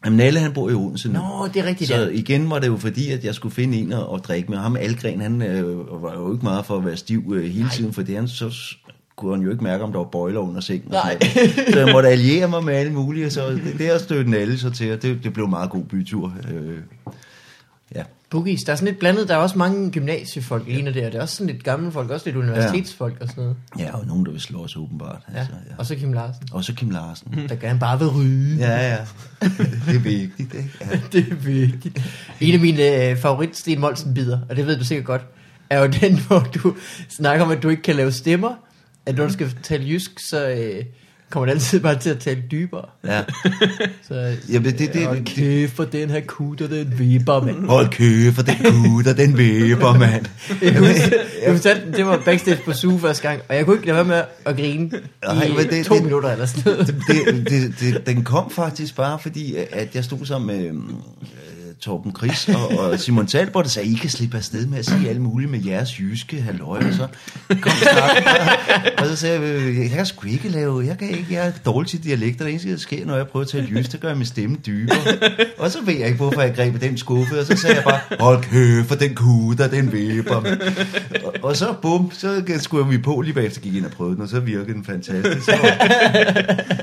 [SPEAKER 2] Jamen, Nalle, han bor i Odense nu.
[SPEAKER 3] Nå, det er rigtigt,
[SPEAKER 2] Så
[SPEAKER 3] ja.
[SPEAKER 2] igen var det jo fordi, at jeg skulle finde en at, at drikke med. Ham Algren, han øh, var jo ikke meget for at være stiv øh, hele tiden, for det han så kunne han jo ikke mærke, om der var bøjler under sengen. og sådan
[SPEAKER 3] Nej.
[SPEAKER 2] noget. Så jeg måtte alliere mig med alle mulige, så det, det har stødt Nalle så til, og det, det blev en meget god bytur. Øh.
[SPEAKER 3] Boogies, der er sådan lidt blandet. Der er også mange gymnasiefolk inde der. Det er også sådan lidt gamle folk, også lidt universitetsfolk og sådan noget.
[SPEAKER 2] ja, og nogen, der vil slå os åbenbart.
[SPEAKER 3] Ja.
[SPEAKER 2] Altså, ja.
[SPEAKER 3] Og så Kim Larsen,
[SPEAKER 2] Og så Kim Larsen.
[SPEAKER 3] der gerne bare vil ryge.
[SPEAKER 2] Ja, ja. Det er vigtigt, ikke? Ja.
[SPEAKER 3] det er vigtigt. En af mine øh, favorit Sten Molsen bider, og det ved du sikkert godt, er jo den, hvor du snakker om, at du ikke kan lave stemmer. At når du skal tale jysk, så øh, kommer det altid bare til at tale dybere.
[SPEAKER 2] ja.
[SPEAKER 3] Så,
[SPEAKER 2] Jamen, det- det-
[SPEAKER 3] Hold
[SPEAKER 2] det-
[SPEAKER 3] kæft for den her kutter, den viber, mand.
[SPEAKER 2] Hold kø for den gutter, den væber, mand.
[SPEAKER 3] Jeg husker, jeg fortalte, det var backstage på Suge første gang, og jeg kunne ikke lade være med at grine
[SPEAKER 2] Nej,
[SPEAKER 3] i
[SPEAKER 2] det-
[SPEAKER 3] to
[SPEAKER 2] det-
[SPEAKER 3] minutter eller sådan noget.
[SPEAKER 2] det, det, det, den kom faktisk bare fordi, at jeg stod sammen med øhm, øh, Torben Chris og, og Simon Talbot, der sagde, I kan slippe afsted med at sige alt muligt med jeres jyske halløj, og så kom snakken, og så sagde jeg, øh, jeg kan sgu ikke lave, jeg kan ikke, jeg er dårlig til dialekter, det eneste, der sker, når jeg prøver at tale jysk, det gør jeg min stemme dybere, og så ved jeg ikke, hvorfor jeg greb i den skuffe, og så sagde jeg bare, hold kæft for den kuder, den vipper, og, og så bum, så skulle vi på lige bagefter, gik ind og prøvede den, og så virkede den fantastisk, så,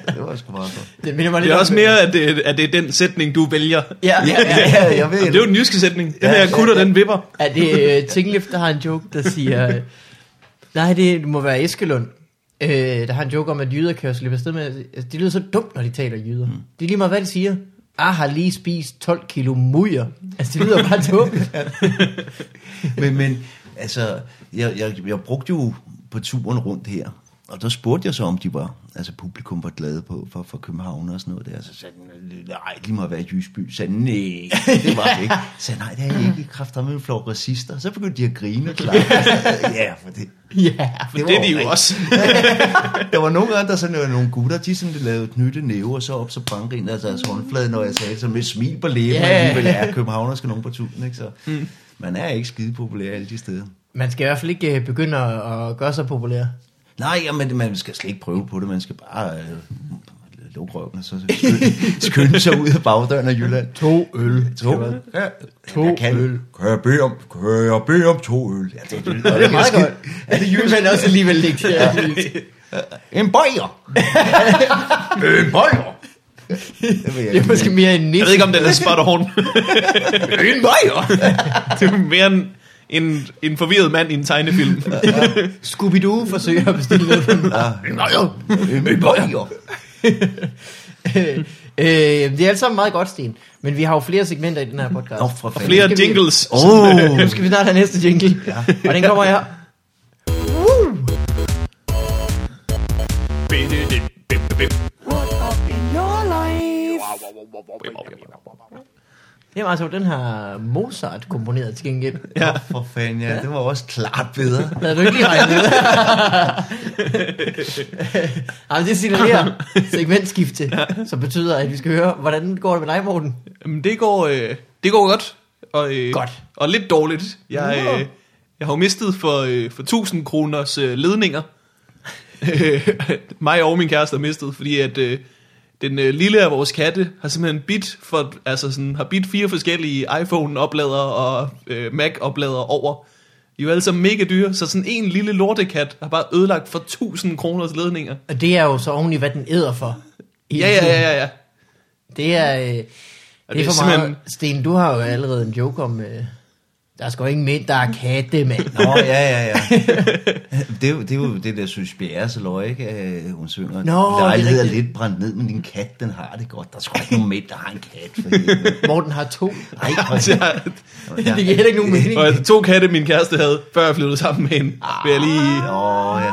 [SPEAKER 2] det var sgu meget godt.
[SPEAKER 3] Det minder mig
[SPEAKER 1] Det
[SPEAKER 3] lidt
[SPEAKER 1] er
[SPEAKER 3] om,
[SPEAKER 1] også mere, at det, at det er den sætning, du vælger.
[SPEAKER 3] Ja,
[SPEAKER 2] Ja, ja, ja, jeg ved.
[SPEAKER 1] Det er jo den jyske sætning. Den
[SPEAKER 2] Ja,
[SPEAKER 1] her
[SPEAKER 2] ja,
[SPEAKER 1] kutter,
[SPEAKER 2] ja.
[SPEAKER 1] den vipper.
[SPEAKER 3] Er det uh, Tinglif, der har en joke, der siger... øh, nej, det må være Eskelund. Øh, der har en joke om, at jyder kan slippe afsted med... Altså, de lyder så dumt, når de taler jyder. Mm. Det er lige meget, hvad de siger. Jeg har lige spist 12 kilo mujer. Altså, det lyder bare dumt.
[SPEAKER 2] men, men altså, jeg, jeg, jeg brugte jo på turen rundt her, og der spurgte jeg så, om de var, altså publikum var glade på for, for København og sådan noget der. Så sagde den, nej, de må være i Jysby. Så sagde den, nej, det var det ikke. Så sagde nej, det er ikke. Kræfter med en flok racister. Så begyndte de at grine. Klar. ja, for det,
[SPEAKER 3] ja.
[SPEAKER 1] For det, det er de jo også.
[SPEAKER 2] der var nogle gange, der sådan, der var nogle gutter, de sådan lavede knytte næve, og så op, så bankede en af deres håndflade, når jeg sagde så med smil på læben, yeah. alligevel er københavner skal nogen på turen, ikke? Så mm. man er ikke skide populær alle de steder.
[SPEAKER 3] Man skal i hvert fald ikke øh, begynde at gøre sig populær.
[SPEAKER 2] Nej, jamen, man skal slet ikke prøve på det, man skal bare øh, lukke røven, og så skynde, skynde sig ud af bagdøren af Jylland.
[SPEAKER 3] To øl.
[SPEAKER 2] To, ja,
[SPEAKER 3] To
[SPEAKER 2] jeg kan,
[SPEAKER 3] øl.
[SPEAKER 2] Kan jeg bede om, kan jeg bede om to øl? Ja, det, det,
[SPEAKER 3] Det er meget godt. Er det? Men også alligevel lidt. Ja.
[SPEAKER 2] En bøjer! en bøjer! Jeg
[SPEAKER 3] er måske mere en
[SPEAKER 1] Jeg
[SPEAKER 3] nisse.
[SPEAKER 1] ved ikke, om den er spot on.
[SPEAKER 3] en bajer.
[SPEAKER 1] det er mere en, en, en forvirret mand i en tegnefilm.
[SPEAKER 3] Scooby-Doo forsøger at bestille noget
[SPEAKER 2] bøjer! En bøjer!
[SPEAKER 3] øh, det er alt sammen meget godt, Sten. Men vi har jo flere segmenter i den her podcast.
[SPEAKER 2] Nå, for
[SPEAKER 1] Og flere
[SPEAKER 3] vi-
[SPEAKER 1] jingles.
[SPEAKER 2] Åh!
[SPEAKER 3] Nu skal vi snart have næste jingle. Ja. Og den kommer her.
[SPEAKER 4] What up in your life?
[SPEAKER 3] Det er altså den her Mozart komponeret til gengæld.
[SPEAKER 1] Ja.
[SPEAKER 2] For fanden, ja. Det var også klart bedre.
[SPEAKER 3] Lad du ikke lige regne med. Jamen, det signalerer segmentskifte, som betyder, at vi skal høre, hvordan går det med dig, Morten?
[SPEAKER 1] Jamen, det går, øh, det går godt. Og, øh,
[SPEAKER 3] Godt.
[SPEAKER 1] Og lidt dårligt. Jeg, øh, jeg har jo mistet for, øh, for 1000 kroners øh, ledninger. Mig og min kæreste har mistet, fordi at øh, den øh, lille af vores katte har simpelthen bit for, altså sådan, har bit fire forskellige iPhone-opladere og øh, Mac-opladere over. De er jo alle sammen mega dyre, så sådan en lille lortekat har bare ødelagt for 1000 kroners ledninger.
[SPEAKER 3] Og det er jo så oven i, hvad den æder for.
[SPEAKER 1] Ja, ja, ja, ja, ja.
[SPEAKER 3] Det er, øh, det er,
[SPEAKER 1] det er
[SPEAKER 3] for meget. Sten, du har jo allerede en joke om, øh, der er sgu ingen mænd, der er katte, mand.
[SPEAKER 2] Nå, ja, ja, ja. Det er, jo, det er jo det der synes Bjerres lov, ikke? Øh, Hun synger.
[SPEAKER 3] Nå,
[SPEAKER 2] Lejlighed er lidt brændt ned, men din kat, den har det godt. Der er sgu ikke nogen mænd, der har en kat. For.
[SPEAKER 3] Morten har to.
[SPEAKER 2] Nej, for
[SPEAKER 1] Så jeg,
[SPEAKER 3] Det giver heller ikke nogen mening.
[SPEAKER 1] og altså, to katte, min kæreste havde, før jeg flyttede sammen med hende. Vil jeg lige...
[SPEAKER 2] Nå, ja.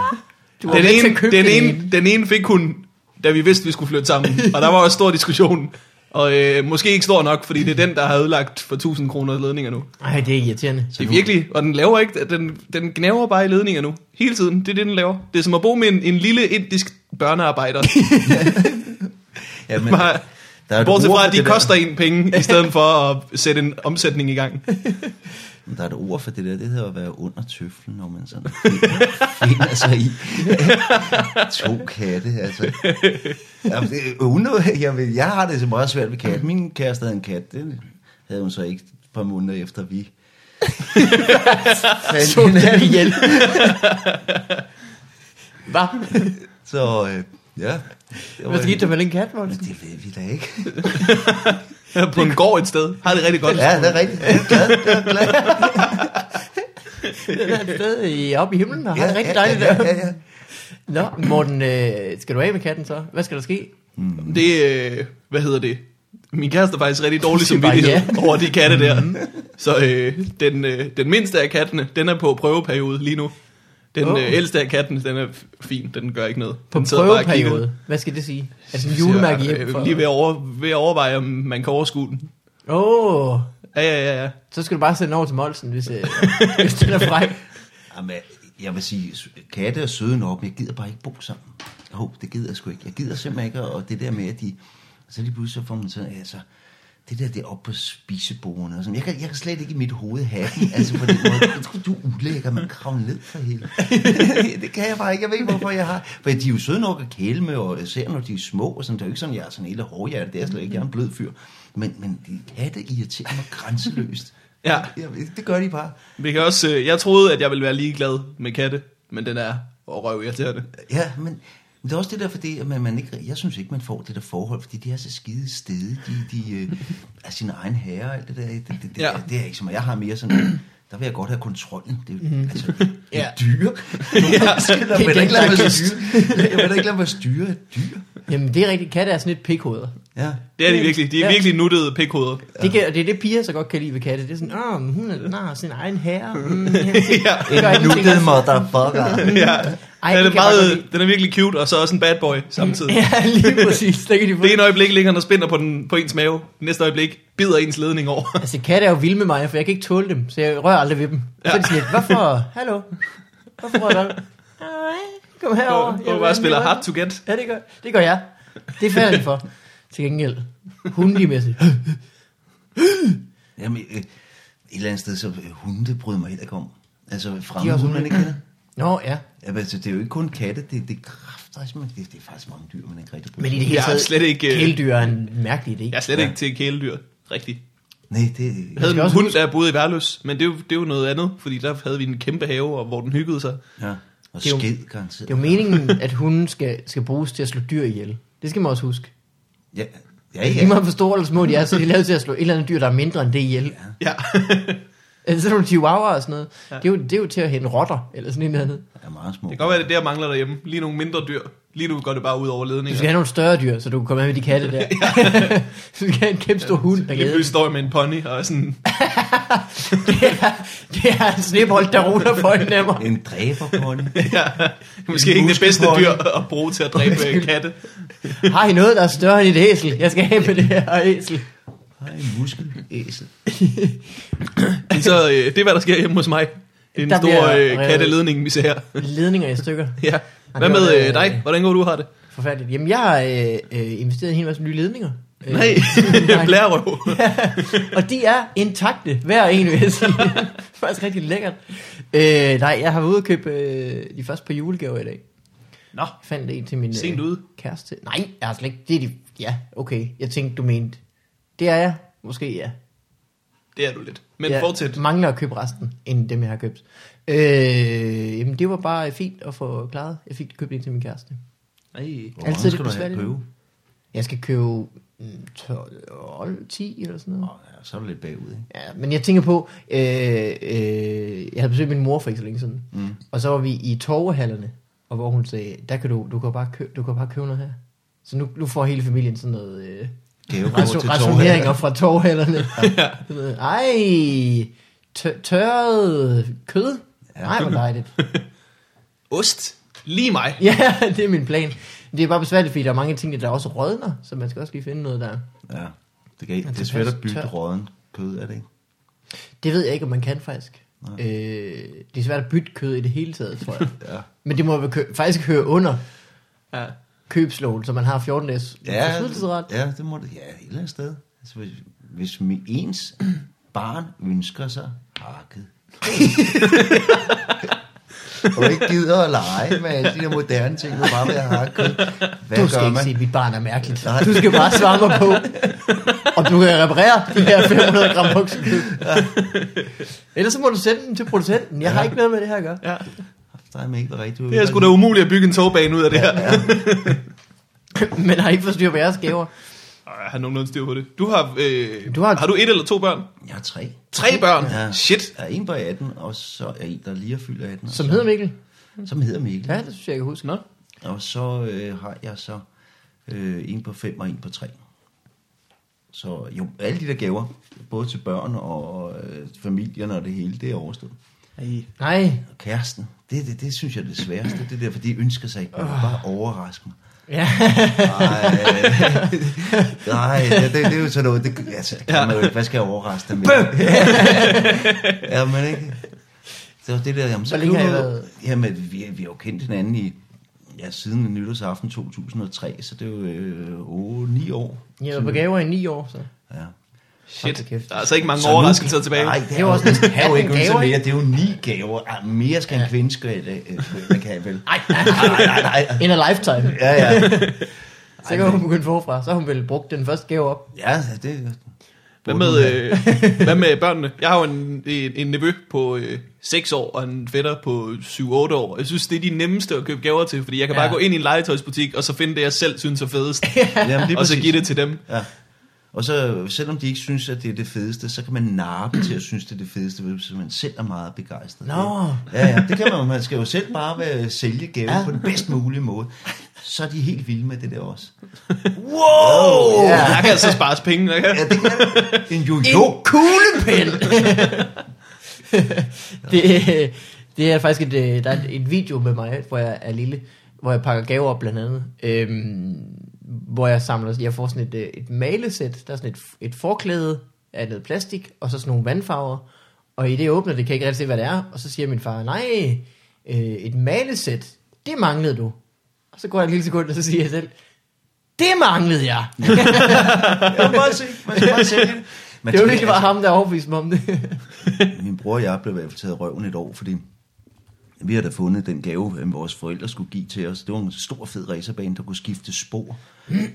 [SPEAKER 3] Du
[SPEAKER 1] Den ene, den ene, den ene fik hun, da vi vidste, vi skulle flytte sammen. Og der var også stor diskussion. Og øh, måske ikke stor nok, fordi det er den, der har ødelagt for 1000 kroner ledninger nu.
[SPEAKER 3] Nej, det er irriterende.
[SPEAKER 1] Det er virkelig, og den laver ikke, den, den gnæver bare i ledninger nu. Hele tiden, det er det, den laver. Det er som at bo med en, en lille indisk børnearbejder.
[SPEAKER 2] ja men,
[SPEAKER 1] Bare,
[SPEAKER 2] der er et
[SPEAKER 1] bortset fra, at de
[SPEAKER 2] det der.
[SPEAKER 1] koster en penge, i stedet for at sætte en omsætning i gang.
[SPEAKER 2] Der er et ord for det der, det hedder at være under tøflen, når man sådan finder, finder sig i to katte. Altså. Jamen, det, unød, jeg, ved, jeg har det så meget svært ved katte. Min kæreste havde en kat, det havde hun så ikke et par måneder efter vi.
[SPEAKER 3] Så kan ihjel. Hvad?
[SPEAKER 2] Så øh, ja. Det
[SPEAKER 3] Hvad skete der med den kat, Morten?
[SPEAKER 2] Det ved vi da ikke.
[SPEAKER 1] På en gård et sted. Har det rigtig godt.
[SPEAKER 2] Ja, det er rigtigt. Jeg er glad. Jeg er glad.
[SPEAKER 3] Den er et sted i, oppe i himlen, og har
[SPEAKER 2] Ja,
[SPEAKER 3] det rigtig
[SPEAKER 2] ja,
[SPEAKER 3] dejligt
[SPEAKER 2] ja,
[SPEAKER 3] der.
[SPEAKER 2] ja, ja.
[SPEAKER 3] Nå, Morten, øh, skal du af med katten så? Hvad skal der ske?
[SPEAKER 1] Det, øh, hvad hedder det? Min kæreste er faktisk rigtig dårlig
[SPEAKER 3] bare
[SPEAKER 1] samvittighed over de katte der. Så øh, den, øh, den mindste af kattene, den er på prøveperiode lige nu. Den oh. øh, ældste af kattene, den er fin, den gør ikke noget.
[SPEAKER 3] På
[SPEAKER 1] den kigger.
[SPEAKER 3] prøveperiode. Hvad skal det sige? Er det en julemærke hjem?
[SPEAKER 1] øh,
[SPEAKER 3] For...
[SPEAKER 1] Lige ved at, over, ved at overveje, om man kan overskue den.
[SPEAKER 3] Åh, oh,
[SPEAKER 1] Ja, ja, ja, ja.
[SPEAKER 3] så skal du bare sende over til Molsen, hvis, øh, hvis den er fræk.
[SPEAKER 2] Jamen, jeg vil sige, katte er søde nok, men jeg gider bare ikke bo sammen. Jo, det gider jeg sgu ikke. Jeg gider simpelthen ikke, og det der med, at de... Så lige pludselig så får man sådan, altså, det der, det er oppe på spisebordene og sådan. Jeg kan, jeg kan slet ikke i mit hoved have den, altså på den måde. Jeg tror, du er ulækker, man kravler ned for hele. det kan jeg bare ikke. Jeg ved ikke, hvorfor jeg har. For de er jo søde nok at kæle med, og især når de er små, og sådan. Det er jo ikke sådan, jeg er sådan en lille hårdhjerte. Det er jeg slet ikke. Jeg er en blød fyr. Men, men de katte irriterer mig grænseløst.
[SPEAKER 1] Ja.
[SPEAKER 2] Jeg, det gør de bare.
[SPEAKER 1] Vi kan også, øh, jeg troede, at jeg ville være ligeglad med katte, men den er røv irriterende.
[SPEAKER 2] Ja, men Men det er også det der, fordi at man, man ikke, jeg synes ikke, man får det der forhold, fordi de er så skide stede. De, de øh, er sine egen herre og alt det der. Det, det, det,
[SPEAKER 1] Ja.
[SPEAKER 2] ja. det er ikke som, jeg har mere sådan, der vil jeg godt have kontrollen. Det, er jo- altså, det er
[SPEAKER 3] Ja.
[SPEAKER 2] dyr.
[SPEAKER 1] Ja.
[SPEAKER 2] Jeg vil da ikke lade mig styre. Jeg vil da ikke lade mig styre et dyr.
[SPEAKER 3] Jamen, det er rigtigt. Katte er sådan lidt pikhoveder.
[SPEAKER 2] Ja.
[SPEAKER 1] Det er de virkelig. De er
[SPEAKER 3] Ja.
[SPEAKER 1] virkelig nuttede pikhoveder.
[SPEAKER 3] Det, kan, det er det, piger så godt kan lide ved katte. Det er sådan, åh, men hun er nej, sin egen herre. Mm, ja. Det.
[SPEAKER 2] Nuttet motherfucker.
[SPEAKER 1] Ja.
[SPEAKER 3] Ej,
[SPEAKER 1] den,
[SPEAKER 3] det
[SPEAKER 1] er meget, den er virkelig cute, og så også en bad boy samtidig.
[SPEAKER 3] Ja, lige præcis. Der kan de få.
[SPEAKER 1] Det ene øjeblik ligger han og spænder på, den, på ens mave. Næste øjeblik bider ens ledning over.
[SPEAKER 3] Altså, katte er jo vilde med mig, for jeg kan ikke tåle dem, så jeg rører aldrig ved dem. Ja. Så er de sådan lidt, hvorfor? Hallo? Hvorfor rører du kom herover.
[SPEAKER 1] Og, og bare spiller hard to get.
[SPEAKER 3] Ja, det gør, det gør jeg. Det falder de for. Til gengæld. Hundemæssigt.
[SPEAKER 2] Jamen, øh, et eller andet sted, så øh, hunde, det bryder mig helt ikke om. Altså,
[SPEAKER 3] De
[SPEAKER 2] fremme
[SPEAKER 3] også
[SPEAKER 2] hunde, man ikke kender.
[SPEAKER 3] Nå, ja.
[SPEAKER 2] Ja, men altså, det er jo ikke kun katte, det, det er kræfter, det, det er faktisk mange dyr, man ikke rigtig bryder
[SPEAKER 3] Men i det hele
[SPEAKER 1] er
[SPEAKER 3] taget,
[SPEAKER 1] slet ikke, øh,
[SPEAKER 3] kæledyr er en mærkelig idé.
[SPEAKER 1] Jeg er slet
[SPEAKER 2] Ja.
[SPEAKER 1] ikke til kæledyr. Rigtigt.
[SPEAKER 2] om. Nej, det,
[SPEAKER 1] Jeg havde en
[SPEAKER 3] også
[SPEAKER 1] hund,
[SPEAKER 3] huske-
[SPEAKER 1] der boede i Værløs, men det er, jo, det er jo noget andet, fordi der havde vi en kæmpe have, og hvor den hyggede sig.
[SPEAKER 2] ja. Og
[SPEAKER 3] Det er jo-
[SPEAKER 2] sked, garanteret.
[SPEAKER 3] Det er jo meningen, at hunden skal, skal bruges til at slå dyr ihjel. Det skal man også huske.
[SPEAKER 2] Ja, ja,
[SPEAKER 3] Ja. Lige meget hvor store eller små de er, så er de lavet til at slå et eller andet dyr, der er mindre end det ihjel.
[SPEAKER 1] Ja.
[SPEAKER 3] Altså sådan nogle chihuahuaer og sådan noget. Ja. Det, er jo, det er jo til at hente rotter, eller sådan noget andet.
[SPEAKER 2] er meget små.
[SPEAKER 1] Det kan godt være, det er jeg mangler derhjemme. Lige nogle mindre dyr. Lige nu går det bare ud over
[SPEAKER 3] Du
[SPEAKER 1] ledninger.
[SPEAKER 3] skal have nogle større dyr, så du kan komme af med de katte der. så du skal have en kæmpe stor hund, der
[SPEAKER 1] Lige står jeg med en pony, og sådan,
[SPEAKER 3] det er, det er en snebold, der ruller for en mig.
[SPEAKER 2] En dræberpony.
[SPEAKER 1] ja, måske ikke det bedste dyr at bruge til at dræbe katte.
[SPEAKER 3] Har I noget, der er større end et æsel? Jeg skal have med det her æsel.
[SPEAKER 2] Har en muskelæsel.
[SPEAKER 1] Men så, øh, det er, hvad der sker hjemme hos mig. Det er en
[SPEAKER 3] Der
[SPEAKER 1] stor øh, katteledning, vi ser her.
[SPEAKER 3] Ledninger i stykker.
[SPEAKER 1] Ja.
[SPEAKER 3] det
[SPEAKER 1] Hvad med
[SPEAKER 3] det,
[SPEAKER 1] øh, dig? Hvordan går du har det?
[SPEAKER 3] Forfærdeligt. Jamen, jeg har øh, øh, investeret i en hel masse nye ledninger. Øh,
[SPEAKER 1] Nej, blærerøv.
[SPEAKER 3] og de er intakte, hver en, vil jeg sige. Faktisk rigtig lækkert. Øh, nej, jeg har været ude og købe øh, de første par julegaver i dag.
[SPEAKER 1] Nå,
[SPEAKER 3] Jeg fandt en til min
[SPEAKER 1] Sent
[SPEAKER 3] øh,
[SPEAKER 1] ude.
[SPEAKER 3] kæreste. Nej, jeg har slet ikke. Det er de, ja, okay. Jeg tænkte, du mente. Det er jeg. Måske ja.
[SPEAKER 1] Det er du lidt. Men
[SPEAKER 3] jeg
[SPEAKER 1] fortsæt.
[SPEAKER 3] mangler at købe resten, end dem jeg har købt. Øh, jamen, det var bare fint at få klaret. Jeg fik købt en til min kæreste.
[SPEAKER 1] Nej.
[SPEAKER 2] Hvor
[SPEAKER 3] Altid
[SPEAKER 2] skal du have købe?
[SPEAKER 3] Jeg skal købe mm, 12, 10 eller sådan noget.
[SPEAKER 2] Åh, ja, så er du lidt bagud, ikke?
[SPEAKER 3] Ja, men jeg tænker på, øh, øh, jeg havde besøgt min mor for ikke så længe siden,
[SPEAKER 2] Mm.
[SPEAKER 3] og så var vi i torvehallerne, og hvor hun sagde, der kan du, du kan bare købe, du kan bare købe noget her. Så nu, nu får hele familien sådan noget øh,
[SPEAKER 2] Gavekort
[SPEAKER 3] ration,
[SPEAKER 2] til
[SPEAKER 3] rationeringer fra torvehallerne. ja. Ej, tør, tørret kød.
[SPEAKER 2] Ja.
[SPEAKER 3] Nej, hvor dejligt.
[SPEAKER 1] Ost. Lige mig.
[SPEAKER 3] Ja, det er min plan. Det er bare besværligt, fordi der er mange ting, der også rådner, så man skal også lige finde noget der.
[SPEAKER 2] Ja, det, kan, ikke- det er svært at bytte
[SPEAKER 3] tør.
[SPEAKER 2] råden kød, er det ikke?
[SPEAKER 3] Det ved jeg ikke, om man kan faktisk. Øh, det er svært at bytte kød i det hele taget, tror jeg.
[SPEAKER 2] Ja.
[SPEAKER 3] Men det må kø- faktisk høre under
[SPEAKER 1] Ja.
[SPEAKER 3] Købsloven, så man har 14 dages
[SPEAKER 2] Ja, ja, det må det. Ja, et eller andet sted. Altså, hvis, hvis mi- ens barn ønsker sig hakket. og ikke gider at lege med alle de der moderne ting, og bare vil have hakket. Hvad
[SPEAKER 3] Du skal
[SPEAKER 2] gør
[SPEAKER 3] ikke
[SPEAKER 2] man?
[SPEAKER 3] sige, at mit barn er mærkeligt.
[SPEAKER 2] Nej.
[SPEAKER 3] Du skal bare svare mig på, om du kan reparere de her 500 gram buksekød. Ellers så må du sende dem til producenten. Jeg har ikke noget med det her at gøre.
[SPEAKER 1] ja.
[SPEAKER 2] Der er ikke rigtigt.
[SPEAKER 1] Det er sgu da umuligt at bygge en togbane ud af det her.
[SPEAKER 3] Men har ikke forstyr på jeres gaver?
[SPEAKER 1] Ej, Jeg har nogenlunde styr på det. Du har, øh,
[SPEAKER 3] Du har-
[SPEAKER 1] har du et eller to børn?
[SPEAKER 2] Jeg har tre.
[SPEAKER 1] Tre børn?
[SPEAKER 2] Ja.
[SPEAKER 1] Shit.
[SPEAKER 2] Der er en på 18, og så er en, der lige er fyldt 18. og
[SPEAKER 3] Som
[SPEAKER 2] så-
[SPEAKER 3] hedder Mikkel?
[SPEAKER 2] Som hedder Mikkel.
[SPEAKER 3] Ja, det synes jeg, jeg kan huske.
[SPEAKER 1] Nå.
[SPEAKER 2] Og så øh, har jeg så øh, en på 5 og en på 3. Så jo, alle de der gaver, både til børn og øh, familierne og det hele, det er overstået.
[SPEAKER 1] Ej.
[SPEAKER 3] Nej.
[SPEAKER 2] Og kæresten, det, det, det synes jeg er det sværeste. Det er derfor, de ønsker sig ikke. Oh. Bare overraske mig.
[SPEAKER 3] Ja.
[SPEAKER 2] Nej, nej det, det, det, er jo sådan noget, det, altså, kan
[SPEAKER 1] Ja.
[SPEAKER 2] man jo ikke, hvad skal jeg overraske dig med? ja, men ikke. Det var det der, jamen, så
[SPEAKER 3] Hvor længe har I været-
[SPEAKER 2] Jamen, vi, vi har jo kendt hinanden i, ja, siden nytårsaften 2003, så det er jo øh, 8, 9 år.
[SPEAKER 3] Jeg var på gaver i 9 år, så.
[SPEAKER 2] Ja.
[SPEAKER 1] Shit. Der er altså ikke mange
[SPEAKER 2] Så
[SPEAKER 1] overraskelser tilbage.
[SPEAKER 2] Nej,
[SPEAKER 3] Det er jo også næsten
[SPEAKER 2] er jo ikke
[SPEAKER 3] 18
[SPEAKER 2] ønsker
[SPEAKER 3] gaver,
[SPEAKER 2] mere, det er jo ni gaver. Ej, mere skal en
[SPEAKER 3] Ja.
[SPEAKER 2] kvinde skal, øh, øh, hvad kan jeg vel?
[SPEAKER 3] Nej, nej,
[SPEAKER 2] Nej, nej, nej.
[SPEAKER 3] In a lifetime.
[SPEAKER 2] Ja, ja.
[SPEAKER 3] Så kan hun begynde forfra. Så har hun vel brugt den første gave op.
[SPEAKER 2] Ja, det,
[SPEAKER 1] Hvad med, øh, hvad med børnene? Jeg har jo en, en, en nevø på øh, 6 år og en fætter på 7-8 år. Jeg synes, det er de nemmeste at købe gaver til, fordi jeg kan bare
[SPEAKER 3] Ja.
[SPEAKER 1] gå ind i en legetøjsbutik, og så finde det, jeg selv synes er fedest,
[SPEAKER 2] lige
[SPEAKER 1] og så give det til dem.
[SPEAKER 2] Ja. Og så, selvom de ikke synes, at det er det fedeste, så kan man narre dem til at synes, det er det fedeste, hvis man selv er meget begejstret.
[SPEAKER 3] Nå.
[SPEAKER 2] Ja, ja, det kan man. Man skal jo selv bare være, sælge gaven
[SPEAKER 3] Ja.
[SPEAKER 2] på den bedst mulige måde. Så er de helt vilde med det der også.
[SPEAKER 1] Wow!
[SPEAKER 3] Ja.
[SPEAKER 1] Ja. Der kan altså spares penge, der kan.
[SPEAKER 2] Ja, det kan. En
[SPEAKER 3] En
[SPEAKER 2] jo-jo.
[SPEAKER 3] kuglepen! det, det er faktisk et, øh, der er et, et video med mig, hvor jeg er lille, hvor jeg pakker gaver op blandt andet. Øhm, hvor jeg samler, jeg får sådan et, øh, et malesæt, der er sådan et, et forklæde af noget plastik, og så sådan nogle vandfarver. Og i det åbner det, kan jeg ikke rigtig se, hvad det er. Og så siger min far, nej, øh, et malesæt, det manglede du. Og så går jeg en lille sekund, og så siger jeg selv, det manglede jeg.
[SPEAKER 2] Jeg må bare se. Man skal bare sælge det. Men
[SPEAKER 3] Det var
[SPEAKER 2] det-
[SPEAKER 3] virkelig bare ham, der overbeviste mig om det.
[SPEAKER 2] Min bror og jeg blev i hvert fald taget røven et år, fordi vi havde da fundet den gave, øh, vores forældre skulle give til os. Det var en stor fed racerbane, der kunne skifte spor.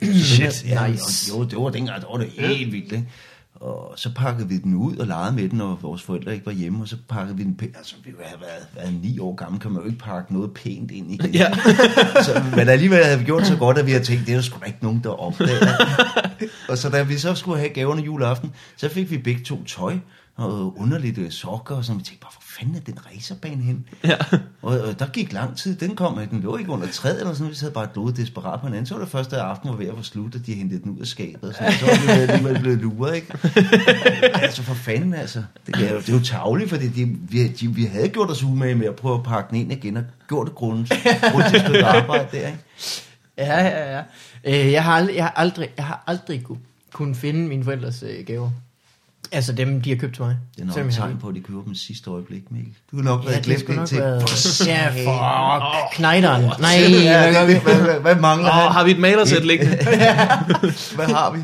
[SPEAKER 3] Shit,
[SPEAKER 2] ja,
[SPEAKER 3] nice.
[SPEAKER 2] og Jo, det var dengang, der var det helt vildt, ikke? Og så pakkede vi den ud og legede med den, når vores forældre ikke var hjemme, og så pakkede vi den pænt. Altså, vi havde været, været ni år gamle, kan man jo ikke pakke noget pænt ind i det.
[SPEAKER 1] Ja.
[SPEAKER 2] Så, men alligevel havde vi gjort så godt, at vi havde tænkt, det er der sgu da ikke nogen, der opdager. og så da vi så skulle have gaverne juleaften, så fik vi begge to tøj og underligt øh, sokker, og så vi tænkte bare, hvor fanden er den racerbane hen?
[SPEAKER 1] Ja.
[SPEAKER 2] Og, og der gik lang tid, den kom, den lå ikke under træet eller sådan, vi sad bare blodet desperat på hinanden. Så var det første aften, var ved at få slut, og de hentede den ud af skabet, og sådan, så var vi alligevel blevet luret, ikke? altså for fanden, altså. Det er jo, det er jo tavligt, fordi de, vi, de, vi havde gjort os umage med at prøve at pakke den ind igen, og gjort det grundigt, grundigt stykke arbejde der, ikke?
[SPEAKER 3] Ja, ja, ja. Øh, jeg har aldrig, jeg har aldrig, jeg har aldrig kunne, kunne finde mine forældres øh, gaver. Altså dem, de har købt til mig.
[SPEAKER 2] Det er nok et
[SPEAKER 3] jeg
[SPEAKER 2] tegn
[SPEAKER 3] det.
[SPEAKER 2] på, at de køber dem sidste øjeblik, Mikkel. Du har nok
[SPEAKER 3] Ja,
[SPEAKER 2] været
[SPEAKER 3] det
[SPEAKER 2] glemt
[SPEAKER 3] nok
[SPEAKER 2] indtil.
[SPEAKER 3] været... Ja, fuck. Knejderen. Nej,
[SPEAKER 2] ja,
[SPEAKER 3] hvad gør vi?
[SPEAKER 2] hvad, hvad, hvad mangler
[SPEAKER 1] Og
[SPEAKER 2] han?
[SPEAKER 1] har vi et malersæt liggende?
[SPEAKER 2] Hvad har vi?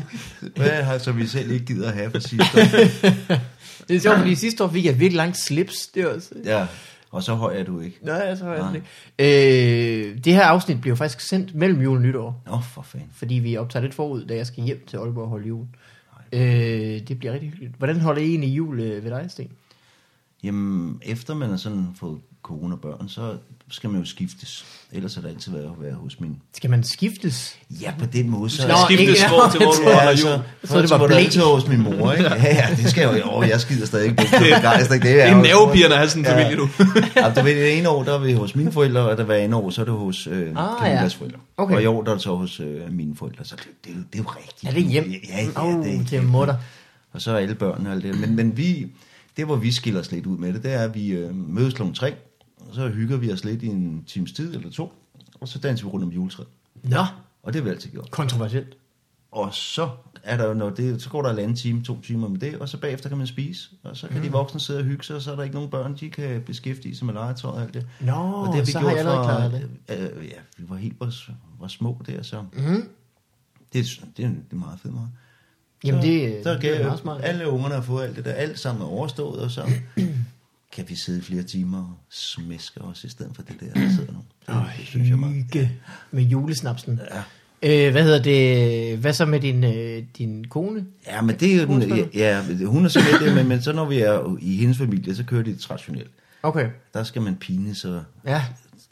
[SPEAKER 2] Hvad har, som vi selv ikke gider at have for sidste år?
[SPEAKER 3] Det er sjovt, fordi sidste år fik jeg et virkelig langt slips. Det også...
[SPEAKER 2] Ja, og så høj er du ikke.
[SPEAKER 3] Nej, så var jeg
[SPEAKER 2] Nej.
[SPEAKER 3] det ikke. Øh, det her afsnit bliver faktisk sendt mellem jul og nytår.
[SPEAKER 2] Nå, for fanden.
[SPEAKER 3] Fordi vi optager lidt forud, da jeg skal hjem til Aalborg og holde jul. Øh, Øh, det bliver rigtig hyggeligt. Hvordan holder I egentlig jul øh, ved dig, Sten?
[SPEAKER 2] Jamen, efter man har sådan fået corona-børn, så skal man jo skiftes. Ellers har det altid været at være hos min...
[SPEAKER 3] Skal man skiftes?
[SPEAKER 2] Ja, på den måde, så...
[SPEAKER 3] Nå,
[SPEAKER 1] Skiftes
[SPEAKER 3] ikke-
[SPEAKER 1] hvor til, hvor du holder
[SPEAKER 2] altså,
[SPEAKER 1] jul.
[SPEAKER 3] Så er det
[SPEAKER 2] var det
[SPEAKER 3] blæ.
[SPEAKER 2] altid hos min mor, ikke? Ja, ja, det skal jeg jo. Åh, jeg skider stadig ikke på begejstring. Det
[SPEAKER 1] Det er
[SPEAKER 2] jo-
[SPEAKER 1] nervepirrende at have sådan en familie, du.
[SPEAKER 2] Ja, du ved, det ene år, der er vi hos mine forældre, og der var andet år, så er det hos øh,
[SPEAKER 3] Ah, ja.
[SPEAKER 2] forældre.
[SPEAKER 3] Okay.
[SPEAKER 2] Og i år, der er det så hos øh, mine forældre, så det, det, er jo- det er jo rigtigt.
[SPEAKER 3] Er det hjem?
[SPEAKER 2] Ja, ja,
[SPEAKER 3] Åh,
[SPEAKER 2] det er
[SPEAKER 3] til mutter.
[SPEAKER 2] Og så er alle børnene og alt det. Men, men vi, det hvor vi skiller os lidt ud med det, det er, at vi øh, mødes kl. 3, og så hygger vi os lidt i en times tid eller to, og så danser vi rundt om juletræet.
[SPEAKER 3] Nå,
[SPEAKER 2] Og det har vi altid gjort.
[SPEAKER 3] kontroversielt.
[SPEAKER 2] Og så er der jo, når det, så går der en anden time, to timer med det, og så bagefter kan man spise, og så kan mm. de voksne sidde og hygge sig, og så er der ikke nogen børn, de kan beskæftige sig med legetøj og alt det.
[SPEAKER 3] Nå,
[SPEAKER 2] og det har vi
[SPEAKER 3] så
[SPEAKER 2] gjort
[SPEAKER 3] har jeg allerede klaret det.
[SPEAKER 2] Øh, ja, vi var helt var, var små der, så
[SPEAKER 3] Mm.
[SPEAKER 2] det, er, det, er, det er meget fedt meget.
[SPEAKER 3] Jamen
[SPEAKER 2] så,
[SPEAKER 3] det,
[SPEAKER 2] så
[SPEAKER 3] det
[SPEAKER 2] kan
[SPEAKER 3] er meget smart.
[SPEAKER 2] alle ungerne har fået alt det der, alt sammen er overstået, og så kan vi sidde flere timer og smæske os i stedet for det der, der sidder nu. Det, det synes jeg meget.
[SPEAKER 3] Med julesnapsen.
[SPEAKER 2] Ja.
[SPEAKER 3] Øh, hvad hedder det? Hvad så med din, øh, din kone?
[SPEAKER 2] Ja, men det er jo den, ja, hun er så med det, men, men så når vi er i hendes familie, så kører de det traditionelt.
[SPEAKER 3] Okay.
[SPEAKER 2] Der skal man pine så
[SPEAKER 3] Ja.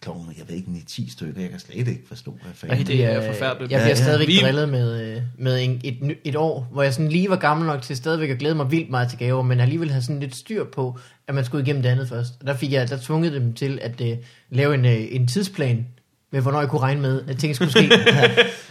[SPEAKER 2] Klokken, jeg ved ikke, 9-10 stykker, jeg kan slet ikke forstå, hvad
[SPEAKER 1] Ja,
[SPEAKER 2] fanden.
[SPEAKER 1] det er forfærdeligt.
[SPEAKER 3] Jeg bliver
[SPEAKER 2] Ja, ja.
[SPEAKER 3] stadigvæk
[SPEAKER 1] Vi-
[SPEAKER 3] drillet med, øh, med en, et, et år, hvor jeg sådan lige var gammel nok til stadigvæk at glæde mig vildt meget til gaver, men alligevel have sådan lidt styr på, at man skulle igennem det andet først. Og der fik jeg der tvunget dem til at uh, lave en, uh, en tidsplan med, hvornår jeg kunne regne med, at ting skulle ske.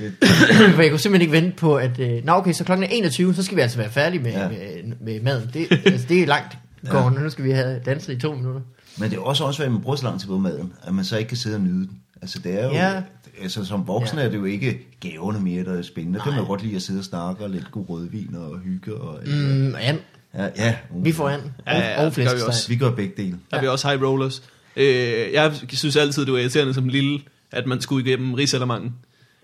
[SPEAKER 3] Ja. For jeg kunne simpelthen ikke vente på, at... Uh, Nå okay, så klokken er 21, så skal vi altså være færdige med, ja.
[SPEAKER 2] Ja.
[SPEAKER 3] med, med maden. Det, altså, det er langt gående, nu skal vi have danset i to minutter.
[SPEAKER 2] Men det er også også, at man bruger så lang tid på maden, at man så ikke kan sidde og nyde den. Altså det er jo,
[SPEAKER 3] Ja.
[SPEAKER 2] ja. altså som voksen
[SPEAKER 3] Ja.
[SPEAKER 2] ja. er det jo ikke gaverne mere, der er spændende. Der kan man jo godt lide at sidde og snakke og lidt god rødvin og hygge. Og,
[SPEAKER 3] Mm, and.
[SPEAKER 2] ja, ja,
[SPEAKER 3] Vi får an.
[SPEAKER 1] Ja, ja,
[SPEAKER 3] Og, og
[SPEAKER 1] det gør vi også.
[SPEAKER 2] Vi gør begge dele.
[SPEAKER 1] Der er vi også high rollers. Øh, jeg synes altid, det var irriterende som lille, at man skulle igennem rigsalamangen.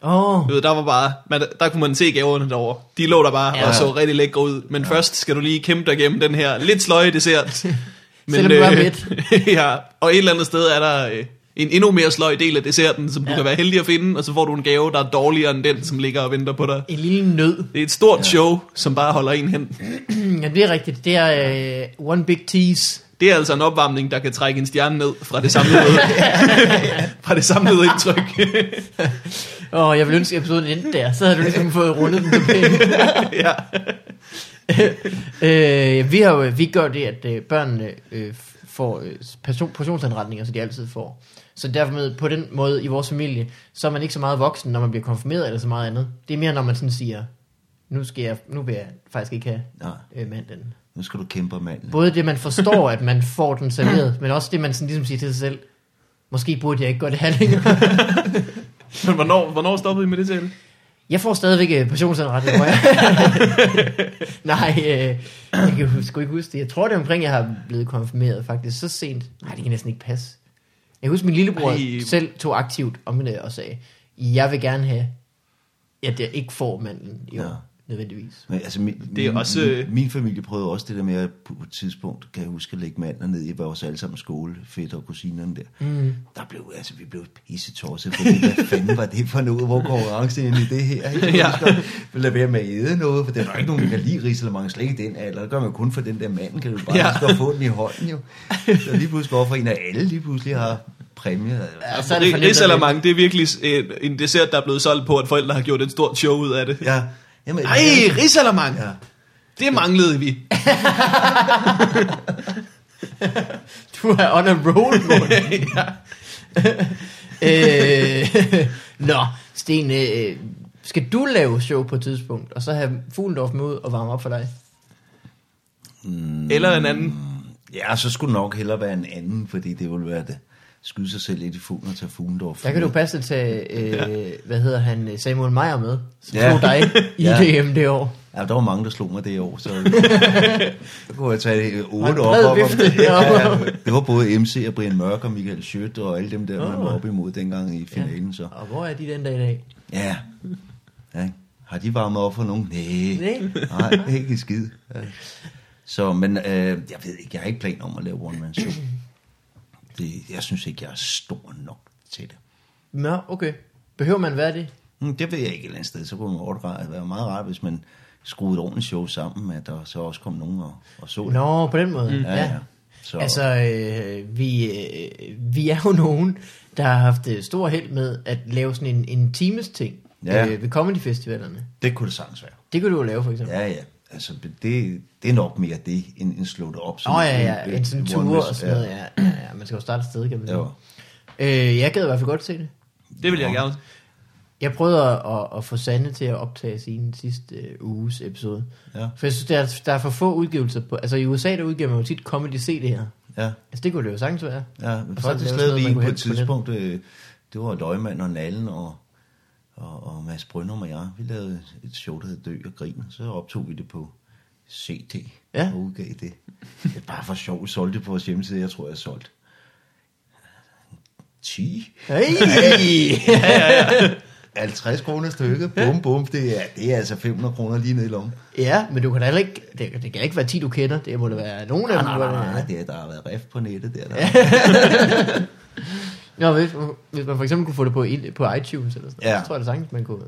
[SPEAKER 3] Åh, oh,
[SPEAKER 1] Du ved, der var bare, man, der kunne man se gaverne derovre. De lå der bare
[SPEAKER 3] Ja.
[SPEAKER 1] ja. og så rigtig lækre ud. Men ja. først skal du lige kæmpe dig igennem den her lidt sløje dessert.
[SPEAKER 3] Selvom du er midt.
[SPEAKER 1] ja, og et eller andet sted er der, øh, en endnu mere sløj del af desserten, som du
[SPEAKER 3] Ja.
[SPEAKER 1] kan være heldig at finde, og så får du en gave, der er dårligere end den, som ligger og venter på dig.
[SPEAKER 3] En lille nød.
[SPEAKER 1] Det er et stort ja. show, som bare holder en hen.
[SPEAKER 3] Ja, det er rigtigt. Det er uh, one big tease.
[SPEAKER 1] Det er altså en opvarmning, der kan trække en stjerne ned fra det samlede, fra det samlede indtryk.
[SPEAKER 3] Og jeg vil ønske, at episoden endte der. Så havde du ligesom fået rundet den tilbage.
[SPEAKER 1] ja.
[SPEAKER 3] øh, vi, har jo, vi gør det, at øh, børnene øh, får øh, portion, portionsanretninger, så de altid får. Så derfor med, på den måde i vores familie, så er man ikke så meget voksen, når man bliver konfirmeret eller så meget andet. Det er mere, når man sådan siger, nu, skal jeg, nu vil jeg faktisk ikke have
[SPEAKER 2] Nej,
[SPEAKER 3] øh, mandlen.
[SPEAKER 2] nu skal du kæmpe om manden.
[SPEAKER 3] Både det, man forstår, at man får den serveret, men også det, man sådan ligesom siger til sig selv, måske burde jeg ikke gøre det her længere.
[SPEAKER 1] Men hvornår, hvornår stoppede I med det til?
[SPEAKER 3] Jeg får stadigvæk øh, portionsanretning, tror jeg. Nej, øh, jeg kan jo sgu ikke huske det. Jeg tror, det er omkring, jeg har blevet konfirmeret faktisk så sent. Nej, det kan næsten ikke passe. Jeg husker, min lillebror
[SPEAKER 1] Ej.
[SPEAKER 3] Ej. selv tog aktivt om det og sagde, jeg vil gerne have, at jeg ikke får mandlen i år,
[SPEAKER 2] Ja.
[SPEAKER 3] Nødvendigvis.
[SPEAKER 2] Men, altså, min,
[SPEAKER 1] Det er
[SPEAKER 2] min,
[SPEAKER 1] også, øh,
[SPEAKER 2] Min, min familie prøvede også det der med, at på et tidspunkt, kan jeg huske, at lægge manden ned i vores allesammen skole, fætter og kusinerne der. Mm. Der blev, altså, vi blev pisse tosset, fordi hvad fanden var det for noget, hvor konkurrence ind i det her? Ikke?
[SPEAKER 1] Ja.
[SPEAKER 2] Være med at æde noget, for der er ikke nogen, der kan lide risalemang, slet ikke i den alder. Det gør man kun for den der mand, kan du bare
[SPEAKER 1] Ja.
[SPEAKER 2] skal få den i hånden jo. Så lige pludselig går for en af alle, lige pludselig har præmie.
[SPEAKER 3] Ja, så er det
[SPEAKER 1] Risalamang, det er virkelig en, en dessert, der er blevet solgt på, at forældre har gjort et stort show ud af det.
[SPEAKER 2] Ja. Jamen,
[SPEAKER 1] Ej, risalamang!
[SPEAKER 2] Ja.
[SPEAKER 1] Det manglede vi.
[SPEAKER 3] Du er on a roll, Morten. øh, Nå, Sten, øh, skal du lave show på et tidspunkt, og så have Fuglendorf med ud og varme op for dig?
[SPEAKER 1] Eller en anden.
[SPEAKER 2] Ja, så skulle det nok hellere være en anden, fordi det ville være det. Skyde sig selv lidt i fuglen og tage Fuglendorf.
[SPEAKER 3] Der kan du passe tage, øh, hvad hedder han, Samuel Meyer med, som
[SPEAKER 2] Ja.
[SPEAKER 3] ja. tog dig i
[SPEAKER 2] Ja.
[SPEAKER 3] DM det år.
[SPEAKER 2] Ja, der var mange, der slog mig det år, så så kunne jeg tage otte op. op, op. Ja, ja, det var både MC og Brian Mørk og Michael Schødt og alle dem der, man
[SPEAKER 3] Åh.
[SPEAKER 2] var op imod dengang i finalen. Så
[SPEAKER 3] Og hvor er de den dag i dag?
[SPEAKER 2] ja, ja. har de varmet op for nogen? Nej,
[SPEAKER 3] Nej.
[SPEAKER 2] nej, ikke skid. Ja. Så, men øh, jeg ved ikke, jeg har ikke planer om at lave one man show. Det, jeg synes ikke, jeg er stor nok til det.
[SPEAKER 3] Nå, okay. Behøver man være det?
[SPEAKER 2] Hmm, Det ved jeg ikke et eller andet sted. Så kunne det være være meget rart, hvis man skruede et ordentligt show sammen, at der så også kom nogen og, og så det.
[SPEAKER 3] Nå, på den måde. Mm.
[SPEAKER 2] Ja, ja. Så,
[SPEAKER 3] Altså, øh, vi, øh, vi er jo nogen, der har haft øh, stor held med at lave sådan en, en times ting
[SPEAKER 2] Ja.
[SPEAKER 3] øh, ved comedy-festivalerne.
[SPEAKER 2] det kunne det sagtens være.
[SPEAKER 3] Det kunne du jo lave, for eksempel.
[SPEAKER 2] Ja, ja. Altså, det, det er nok mere det, end, end slå det op.
[SPEAKER 3] Åh oh, ja, ja, en sådan
[SPEAKER 2] one
[SPEAKER 3] tur
[SPEAKER 2] man-
[SPEAKER 3] og sådan noget. Ja, ja, ja, man skal jo starte et sted, kan man.
[SPEAKER 2] Ja.
[SPEAKER 3] Øh, jeg gad i hvert fald godt se det.
[SPEAKER 1] Det vil jeg gerne.
[SPEAKER 3] Jeg prøvede at, at, at få Sande til at optage sin sidste øh, uges episode.
[SPEAKER 2] Ja,
[SPEAKER 3] For jeg synes, der er, der er for få udgivelser på... Altså i USA, der udgiver man jo tit comedy CD'er.
[SPEAKER 2] ja,
[SPEAKER 3] Altså det kunne det jo sagtens være.
[SPEAKER 2] ja. Men
[SPEAKER 3] Og
[SPEAKER 2] faktisk
[SPEAKER 3] lave
[SPEAKER 2] lavede
[SPEAKER 3] sådan
[SPEAKER 2] vi en på et
[SPEAKER 3] hente på
[SPEAKER 2] tidspunkt, øh, det var Løgmand og Nallen og, og, og Mads Brynum og jeg. Vi lavede et show, der hed Dø og Grin, så optog vi det på CD
[SPEAKER 3] Ja.
[SPEAKER 2] og udgav det. Det er bare for sjov, solgte det på vores hjemmeside. Jeg tror, jeg har solgt 10.
[SPEAKER 3] Hey!
[SPEAKER 2] 50 kroner stykket, bum bum, det er, det er altså 500 kroner lige ned i lommen.
[SPEAKER 3] ja, men du kan da heller ikke... Det, det kan ikke være 10, du kender. Det må da være nogen af
[SPEAKER 2] Nej,
[SPEAKER 3] dem.
[SPEAKER 2] nej, nej,
[SPEAKER 3] det-
[SPEAKER 2] nej, det er, der har været rift på nettet der. der.
[SPEAKER 3] Nå, hvis, hvis man for eksempel kunne få det på, på iTunes eller sådan noget,
[SPEAKER 2] Ja.
[SPEAKER 3] så tror jeg da sagtens, man kunne...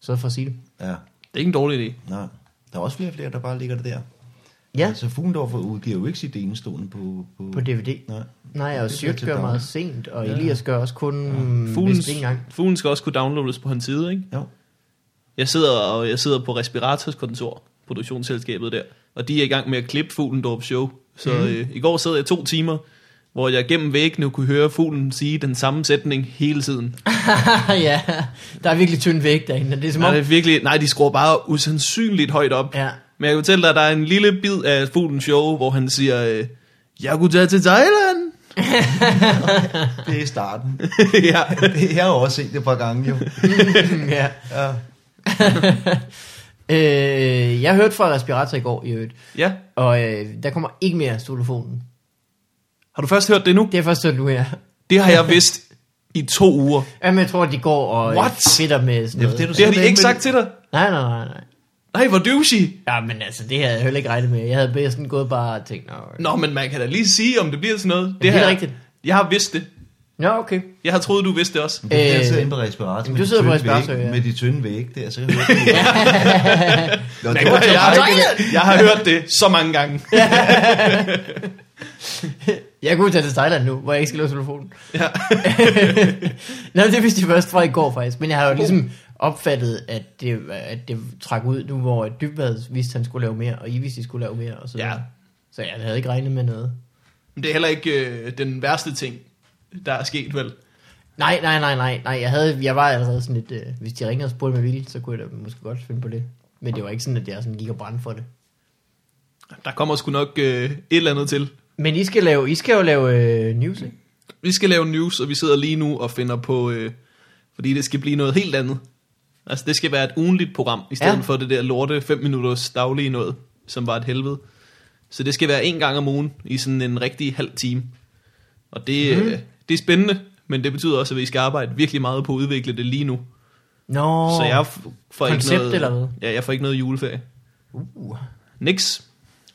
[SPEAKER 3] Så for at sige det.
[SPEAKER 2] Ja,
[SPEAKER 1] Det er ikke en dårlig idé.
[SPEAKER 2] nej. Der er også flere og flere, der bare ligger det der.
[SPEAKER 3] Ja,
[SPEAKER 2] Altså Fugendorf udgiver jo ikke sit enestående på... På,
[SPEAKER 3] på DVD.
[SPEAKER 2] Nej.
[SPEAKER 3] Nej, og
[SPEAKER 2] til
[SPEAKER 3] gør meget sent, og
[SPEAKER 2] Ja.
[SPEAKER 3] Elias gør også kun... Ja. Ikke engang.
[SPEAKER 1] fuglen skal også kunne downloades på hans side, ikke?
[SPEAKER 2] Jo.
[SPEAKER 1] Jeg sidder, og jeg sidder på Respirators kontor, produktionsselskabet der, og de er i gang med at klippe Fuglendorp show. Så mm. øh, i går sad jeg to timer, hvor jeg gennem væggene kunne høre fuglen sige den samme sætning hele tiden.
[SPEAKER 3] ja, der er virkelig tynd væg derinde. Det er som
[SPEAKER 1] Nej,
[SPEAKER 3] om...
[SPEAKER 1] det er virkelig, nej, de skruer bare usandsynligt højt op.
[SPEAKER 3] Ja.
[SPEAKER 1] Men jeg kan fortælle dig, at der er en lille bid af fuglens show, hvor han siger, øh, jeg kunne tage til Thailand.
[SPEAKER 2] Det er starten.
[SPEAKER 1] ja.
[SPEAKER 2] jeg har også set det et par gange, jo.
[SPEAKER 3] ja.
[SPEAKER 2] Ja.
[SPEAKER 3] Øh, jeg hørte fra Respirator i går i øvrigt,
[SPEAKER 1] ja.
[SPEAKER 3] og øh, der kommer ikke mere stolofonen.
[SPEAKER 1] Har du først hørt det nu?
[SPEAKER 3] Det er først hørt nu her.
[SPEAKER 1] Det har jeg vidst i to uger.
[SPEAKER 3] Jamen, jeg tror, de går og
[SPEAKER 1] What?
[SPEAKER 3] fitter med sådan
[SPEAKER 2] Ja,
[SPEAKER 3] noget.
[SPEAKER 2] det er du
[SPEAKER 1] Det har de ikke sagt til dig.
[SPEAKER 3] Nej, nej, nej, nej.
[SPEAKER 1] Nej, hvor douchey.
[SPEAKER 3] Ja, men altså, det havde jeg heller ikke regnet med. Jeg havde bare sådan gået bare og tænkt, Nå,
[SPEAKER 1] Nå, men man kan da lige sige, om det bliver sådan noget.
[SPEAKER 3] det er
[SPEAKER 1] har jeg-
[SPEAKER 3] rigtigt.
[SPEAKER 1] Jeg har vidst det.
[SPEAKER 3] Nå, okay.
[SPEAKER 1] Jeg har troet, du vidste det også.
[SPEAKER 2] Det er, jeg sidder inde på respirator.
[SPEAKER 3] men
[SPEAKER 2] med
[SPEAKER 3] du
[SPEAKER 2] de
[SPEAKER 3] sidder på respirator,
[SPEAKER 2] vægge-
[SPEAKER 3] ja.
[SPEAKER 2] Med de tynde vægge der, så kan jeg høre det. Nå, det var
[SPEAKER 1] jeg, jeg, jeg har hørt det så mange gange.
[SPEAKER 3] Jeg kunne tage til Thailand nu, hvor jeg ikke skal låse telefonen.
[SPEAKER 1] Ja.
[SPEAKER 3] Nå, det vidste jeg først fra i går faktisk. Men jeg har jo ligesom opfattet, at det, at det trak ud nu, hvor Dybvad vidste, at han skulle lave mere, og I vidste, at I skulle lave mere. Og så,
[SPEAKER 1] Ja.
[SPEAKER 3] så jeg havde ikke regnet med noget.
[SPEAKER 1] Men det er heller ikke øh, den værste ting, der er sket, vel?
[SPEAKER 3] Nej, nej, nej, nej, nej. Jeg, havde, jeg var allerede sådan lidt, øh, hvis de ringede og spurgte mig vildt, så kunne jeg da måske godt finde på det. Men det var ikke sådan, at jeg sådan gik og brændte for det.
[SPEAKER 1] Der kommer sgu nok øh, et eller andet til.
[SPEAKER 3] Men I skal, lave, I skal jo lave øh, news, ikke?
[SPEAKER 1] Vi skal lave news, og vi sidder lige nu og finder på, øh, fordi det skal blive noget helt andet. Altså, det skal være et ugenligt program, i stedet
[SPEAKER 3] Ja.
[SPEAKER 1] for det der lorte 5 minutters daglige noget, som var et helvede. Så det skal være en gang om ugen, i sådan en rigtig halv time. Og det, mm. øh, det er spændende, men det betyder også, at vi skal arbejde virkelig meget på at udvikle det lige nu.
[SPEAKER 3] Nå,
[SPEAKER 1] Så jeg får ikke
[SPEAKER 3] koncept
[SPEAKER 1] noget,
[SPEAKER 3] eller hvad?
[SPEAKER 1] Ja, jeg får ikke noget juleferie.
[SPEAKER 3] uh,
[SPEAKER 1] Nix.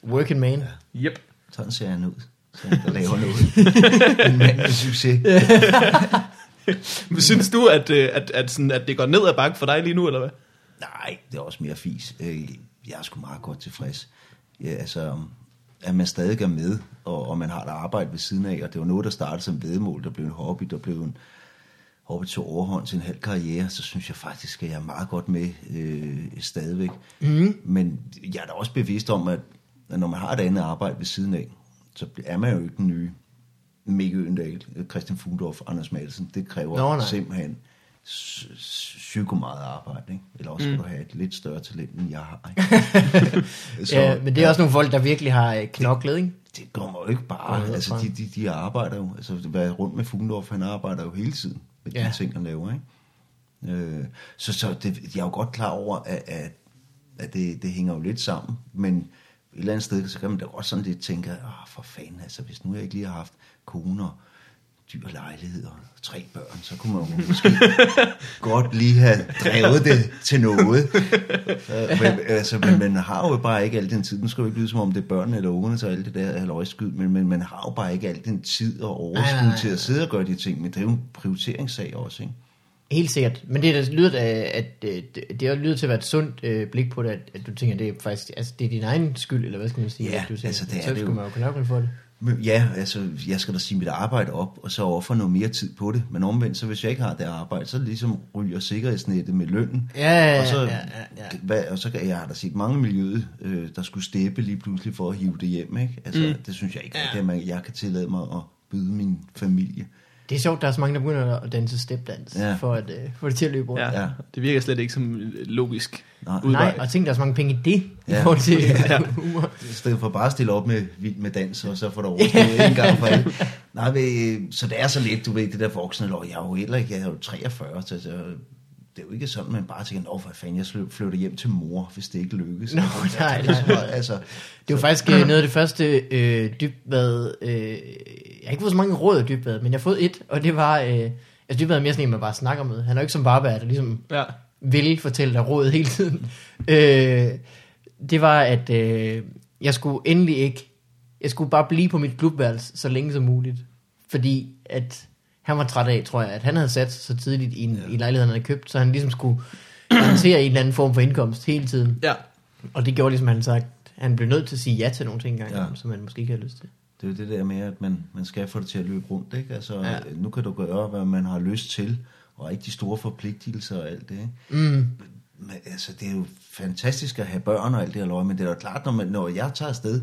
[SPEAKER 3] working man.
[SPEAKER 1] Yep.
[SPEAKER 2] Sådan ser han ud. Så der laver noget. en mand med succes.
[SPEAKER 1] Men synes du, at, øh, at, at, sådan, at det går ned ad bakke for dig lige nu, eller hvad?
[SPEAKER 2] Nej, det er også mere fis. Øh, Jeg er sgu meget godt tilfreds. Ja, altså, at man stadig er med, og, og man har et arbejde ved siden af, og det var noget, der startede som vedmål, der blev en hobby, der blev en hobby til overhånd til en halv karriere, så synes jeg faktisk, at jeg er meget godt med øh, stadigvæk. Mm. Men jeg er da også bevidst om, at, at når man har et andet arbejde ved siden af, så er man jo ikke den nye Mikke Øendal, Christian Fugdorf, Anders Madsen. Det kræver
[SPEAKER 3] Nå, nej.
[SPEAKER 2] simpelthen psyko meget arbejde, ikke? Eller også skal mm. du have et lidt større talent, end jeg har, ikke?
[SPEAKER 3] Så, ja, men det er også nogle folk, der virkelig har øh, knoklet, ikke?
[SPEAKER 2] det kommer jo ikke bare,
[SPEAKER 3] ned
[SPEAKER 2] altså de, de, de arbejder jo, altså være rundt med Fugendorf, han arbejder jo hele tiden med de
[SPEAKER 3] Ja.
[SPEAKER 2] ting, han laver, ikke? Øh, så så det, jeg er jo godt klar over, at, at, at det, det hænger jo lidt sammen, men et eller andet sted, så kan man da godt sådan lidt tænke, åh for fanden, altså hvis nu jeg ikke lige har haft kone og dyr lejlighed og tre børn, så kunne man jo måske godt lige have drevet det til noget. Øh, men, altså, men man har jo bare ikke al den tid. Nu skal jo ikke lyde som om det er børnene eller ungerne, så alt det der halvøjskyd, men, men man har jo bare ikke al den tid og overskud til at sidde og gøre de ting. Men det er jo en prioriteringssag også, ikke?
[SPEAKER 3] Helt sikkert. Men det, der lyder, at, at det, lyder til at være et sundt øh, blik på det, at, at du tænker, det er faktisk altså, det er din egen skyld, eller hvad skal man sige?
[SPEAKER 2] Ja,
[SPEAKER 3] at du
[SPEAKER 2] altså, det er
[SPEAKER 3] så
[SPEAKER 2] det jo.
[SPEAKER 3] man jo knokle for det.
[SPEAKER 2] Ja, altså, jeg skal da sige mit arbejde op, og så ofre noget mere tid på det. Men omvendt, så hvis jeg ikke har det arbejde, så ligesom ryger sikkerhedsnettet med lønnen.
[SPEAKER 3] Ja,
[SPEAKER 2] og så,
[SPEAKER 3] ja, ja, ja.
[SPEAKER 2] Hvad, og så kan jeg har da set mange miljøet, øh, der skulle steppe lige pludselig for at hive det hjem. Ikke? Altså, mm. Det synes jeg ikke,
[SPEAKER 3] Ja.
[SPEAKER 2] ja. at man, jeg kan tillade mig at byde min familie.
[SPEAKER 3] Det er sjovt, der er så mange, der begynder at danse stepdans, ja. For at øh, få det til at løbe rundt.
[SPEAKER 1] Ja,
[SPEAKER 2] Ja.
[SPEAKER 1] Det virker slet ikke som øh, logisk
[SPEAKER 2] Nej.
[SPEAKER 1] udvej.
[SPEAKER 3] Nej, og tænk, der er så mange penge i det, ja. i forhold til ja. humor.
[SPEAKER 2] I stedet for bare at stille op med med dans, og så får du overstået en gang for alle. Nej, men, så det er så lidt, du ved, det der voksne lov. Jeg er jo heller ikke, jeg er jo 43, så, så det er jo ikke sådan, man bare tænker, nå for fanden, jeg flytter hjem til mor, hvis det ikke lykkes.
[SPEAKER 3] Nå, nej, nej, nej.
[SPEAKER 2] Altså,
[SPEAKER 3] Det var faktisk øh, noget af det første øh, dybvad. Øh, jeg har ikke fået så mange råd af dybvad, men jeg har fået et, og det var... Øh, altså dybvad er mere sådan en, man bare snakker med. Han er jo ikke som Barbara, der ligesom
[SPEAKER 1] Ja.
[SPEAKER 3] vil fortælle dig råd hele tiden. øh, det var, at øh, jeg skulle endelig ikke... Jeg skulle bare blive på mit klubværelse så længe som muligt. Fordi at han var træt af, tror jeg, at han havde sat så tidligt i, en, ja. i lejligheden, han havde købt, så han ligesom skulle håndtere en eller anden form for indkomst hele tiden.
[SPEAKER 1] ja.
[SPEAKER 3] Og det gjorde ligesom, han sagt, han blev nødt til at sige ja til nogle ting engang, ja. Som han måske ikke havde lyst til.
[SPEAKER 2] det er jo det der med, at man, man skal få det til at løbe rundt. Ikke? Altså,
[SPEAKER 3] ja.
[SPEAKER 2] Nu kan du gøre, hvad man har lyst til, og ikke de store forpligtelser og alt det. Ikke?
[SPEAKER 3] Mm.
[SPEAKER 2] Men, altså, det er jo fantastisk at have børn og alt det her løg, men det er jo klart, når, man, når jeg tager afsted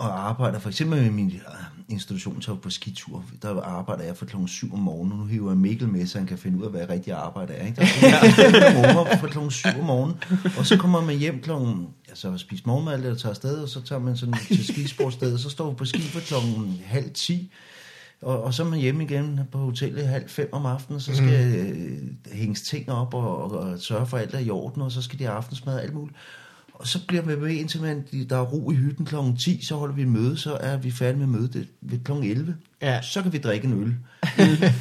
[SPEAKER 2] og arbejder, for eksempel med min øh, institution, så på skitur, der arbejder jeg fra klokken 7 om morgenen, nu hiver jeg Mikkel med, så han kan finde ud af, hvad rigtig arbejde er. Ikke? Der er fra klokken 7 om morgenen, og så kommer man hjem klokken, altså spise morgenmad, eller tager afsted, og så tager man sådan til skisportstedet, så står vi på ski for klokken halv 10, og, og så er man hjemme igen på hotellet halv fem om aftenen, så skal mm. øh, hænges ting op og, og, og sørge for, at alt er i orden, og så skal de have aftensmad og alt muligt. Og så bliver vi ved, indtil man, der er ro i hytten klokken 10, så holder vi møde, så er vi færdige med mødet ved klokken 11.
[SPEAKER 3] Ja.
[SPEAKER 2] Så kan vi drikke en øl.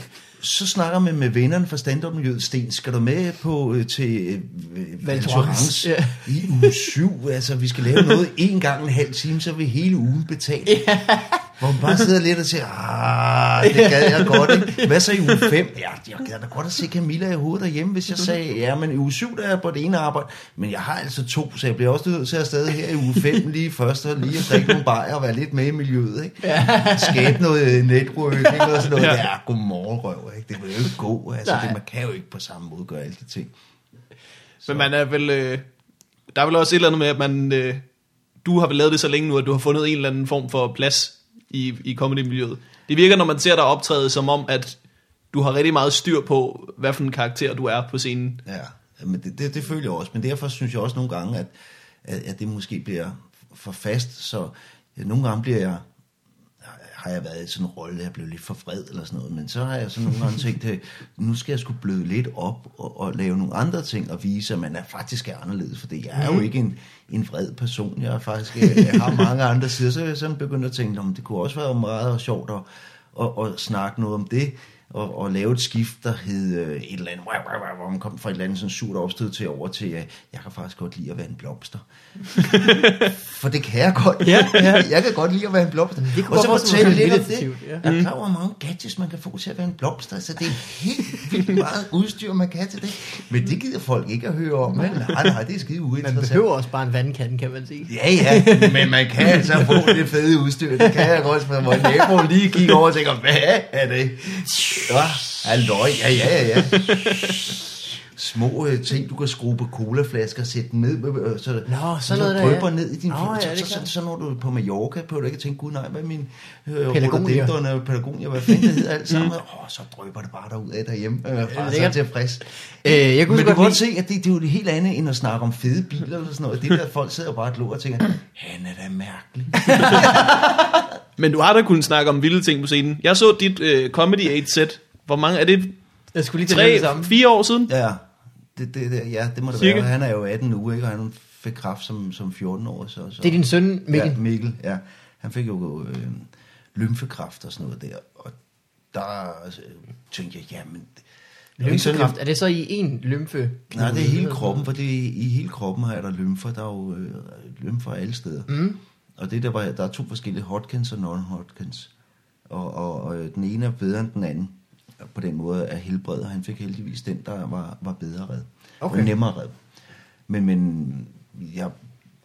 [SPEAKER 2] så snakker man med vennerne fra stand-up-miljøet. Sten, skal du med på øh, til øh, Val Thorens
[SPEAKER 3] Ja.
[SPEAKER 2] i uge 7? Altså, vi skal lave noget en gang en halv time, så vi hele ugen betalt. Hvor man bare sidder lidt og siger, ah, det gad jeg godt. Ikke? Hvad så i uge 5? Ja, jeg gad da godt at se Camilla i hovedet derhjemme, hvis jeg sagde, ja, men i uge 7 der er jeg på det ene arbejde, men jeg har altså to, så jeg bliver også nødt til at stadig her i uge 5 lige først, og lige at drikke nogle bajer og være lidt med i miljøet. Ikke? Skabe noget network, ikke? og sådan noget.
[SPEAKER 1] Ja.
[SPEAKER 2] Ja, godmorgen, røv. Ikke? Det vil jo ikke gå. Altså,
[SPEAKER 3] Nej.
[SPEAKER 2] det, man kan jo ikke på samme måde gøre alle de ting.
[SPEAKER 1] Men man er vel... Øh, der er vel også et eller andet med, at man... Øh, du har vel lavet det så længe nu, at du har fundet en eller anden form for plads i, i comedy-miljøet. Det virker, når man ser dig optræde, som om, at du har rigtig meget styr på, hvad for en karakter du er på scenen.
[SPEAKER 2] Ja, men det, det, det føler jeg også. Men derfor synes jeg også nogle gange, at, at, at det måske bliver for fast. Så ja, nogle gange bliver jeg, har jeg været i sådan en rolle, jeg blev lidt for vred eller sådan noget. Men så har jeg så nogle gange tænkt, at nu skal jeg skulle bløde lidt op og, og lave nogle andre ting og vise, at man er faktisk er anderledes. For jeg er jo ikke en, en vred person. Jeg, er faktisk, jeg har mange andre sider. Så jeg sådan begyndt at tænke, om det kunne også være meget sjovt at, at, at snakke noget om det og, og lave et skift, der hed øh, et eller andet, hvor man kom fra et eller andet sådan surt opstød til over til, øh, jeg kan faktisk godt lide at være en blomster. For det kan jeg godt.
[SPEAKER 3] Ja, ja.
[SPEAKER 2] Jeg kan godt lide at være en blomster.
[SPEAKER 3] det kunne
[SPEAKER 2] og så fortælle lidt om det.
[SPEAKER 3] ja.
[SPEAKER 2] Der er klar over, hvor mange gadgets, man kan få til at være en blomster. Så det er helt vildt meget udstyr, man kan til det. Men det gider folk ikke at høre om. Men nej, nej, det er skide
[SPEAKER 3] Man
[SPEAKER 2] uinteressant.
[SPEAKER 3] behøver også bare en vandkande, kan man sige.
[SPEAKER 2] Ja, ja, men man kan altså få det fede udstyr. Det kan jeg godt, for hvor naboen lige kigger over og tænker, hvad er det? Ja, halløj, ja, ja, ja, ja. Små øh, ting, du kan skrue på colaflasker og sætte ned, øh, så,
[SPEAKER 3] Nå,
[SPEAKER 2] så
[SPEAKER 3] sådan noget der,
[SPEAKER 2] drypper
[SPEAKER 3] ja.
[SPEAKER 2] ned i din
[SPEAKER 3] Nå, ja,
[SPEAKER 2] så, så, så, så, når du er på Mallorca, på du ikke at tænke, gud nej, hvad er min øh,
[SPEAKER 3] Pelagonia.
[SPEAKER 2] og Pelagonia, hvad fanden det hedder alt sammen. Åh, så drypper det bare derud af derhjemme. Øh, bare så tilfreds.
[SPEAKER 3] Øh, jeg kunne
[SPEAKER 2] Men
[SPEAKER 3] så
[SPEAKER 2] du kan
[SPEAKER 3] godt
[SPEAKER 2] se, at det, det er jo det helt andet, end at snakke om fede biler eller sådan noget. Det der folk sidder bare og glor og tænker, han er da mærkelig.
[SPEAKER 1] Men du har da kunnet snakke om vilde ting på scenen. Jeg så dit øh, Comedy 8 set. Hvor mange er det?
[SPEAKER 3] jeg skulle lige tage det
[SPEAKER 1] Tre,
[SPEAKER 3] samme.
[SPEAKER 1] fire år siden?
[SPEAKER 2] Ja, det, det, det, ja, det må det
[SPEAKER 1] Cirka.
[SPEAKER 2] være. Han er jo 18 nu, ikke? Og han fik kraft som, som 14 år. Så, så.
[SPEAKER 3] Det er din søn, Mikkel.
[SPEAKER 2] Ja, Mikkel, ja. Han fik jo øh, lymfekræft og sådan noget der. Og der øh, tænkte jeg, jamen... er
[SPEAKER 3] Lymfekræft, er det så i en lymfe?
[SPEAKER 2] Nej, det er hele kroppen, for det er, i hele kroppen har der lymfer. Der er jo øh, lymfer alle steder.
[SPEAKER 3] Mm.
[SPEAKER 2] Og det der var, der er to forskellige Hodgkins og non-Hodgkins. Og, og, og den ene er bedre end den anden. På den måde er helbredet. og Han fik heldigvis den, der var, var bedre red.
[SPEAKER 3] Okay.
[SPEAKER 2] Og nemmere red. Men, men jeg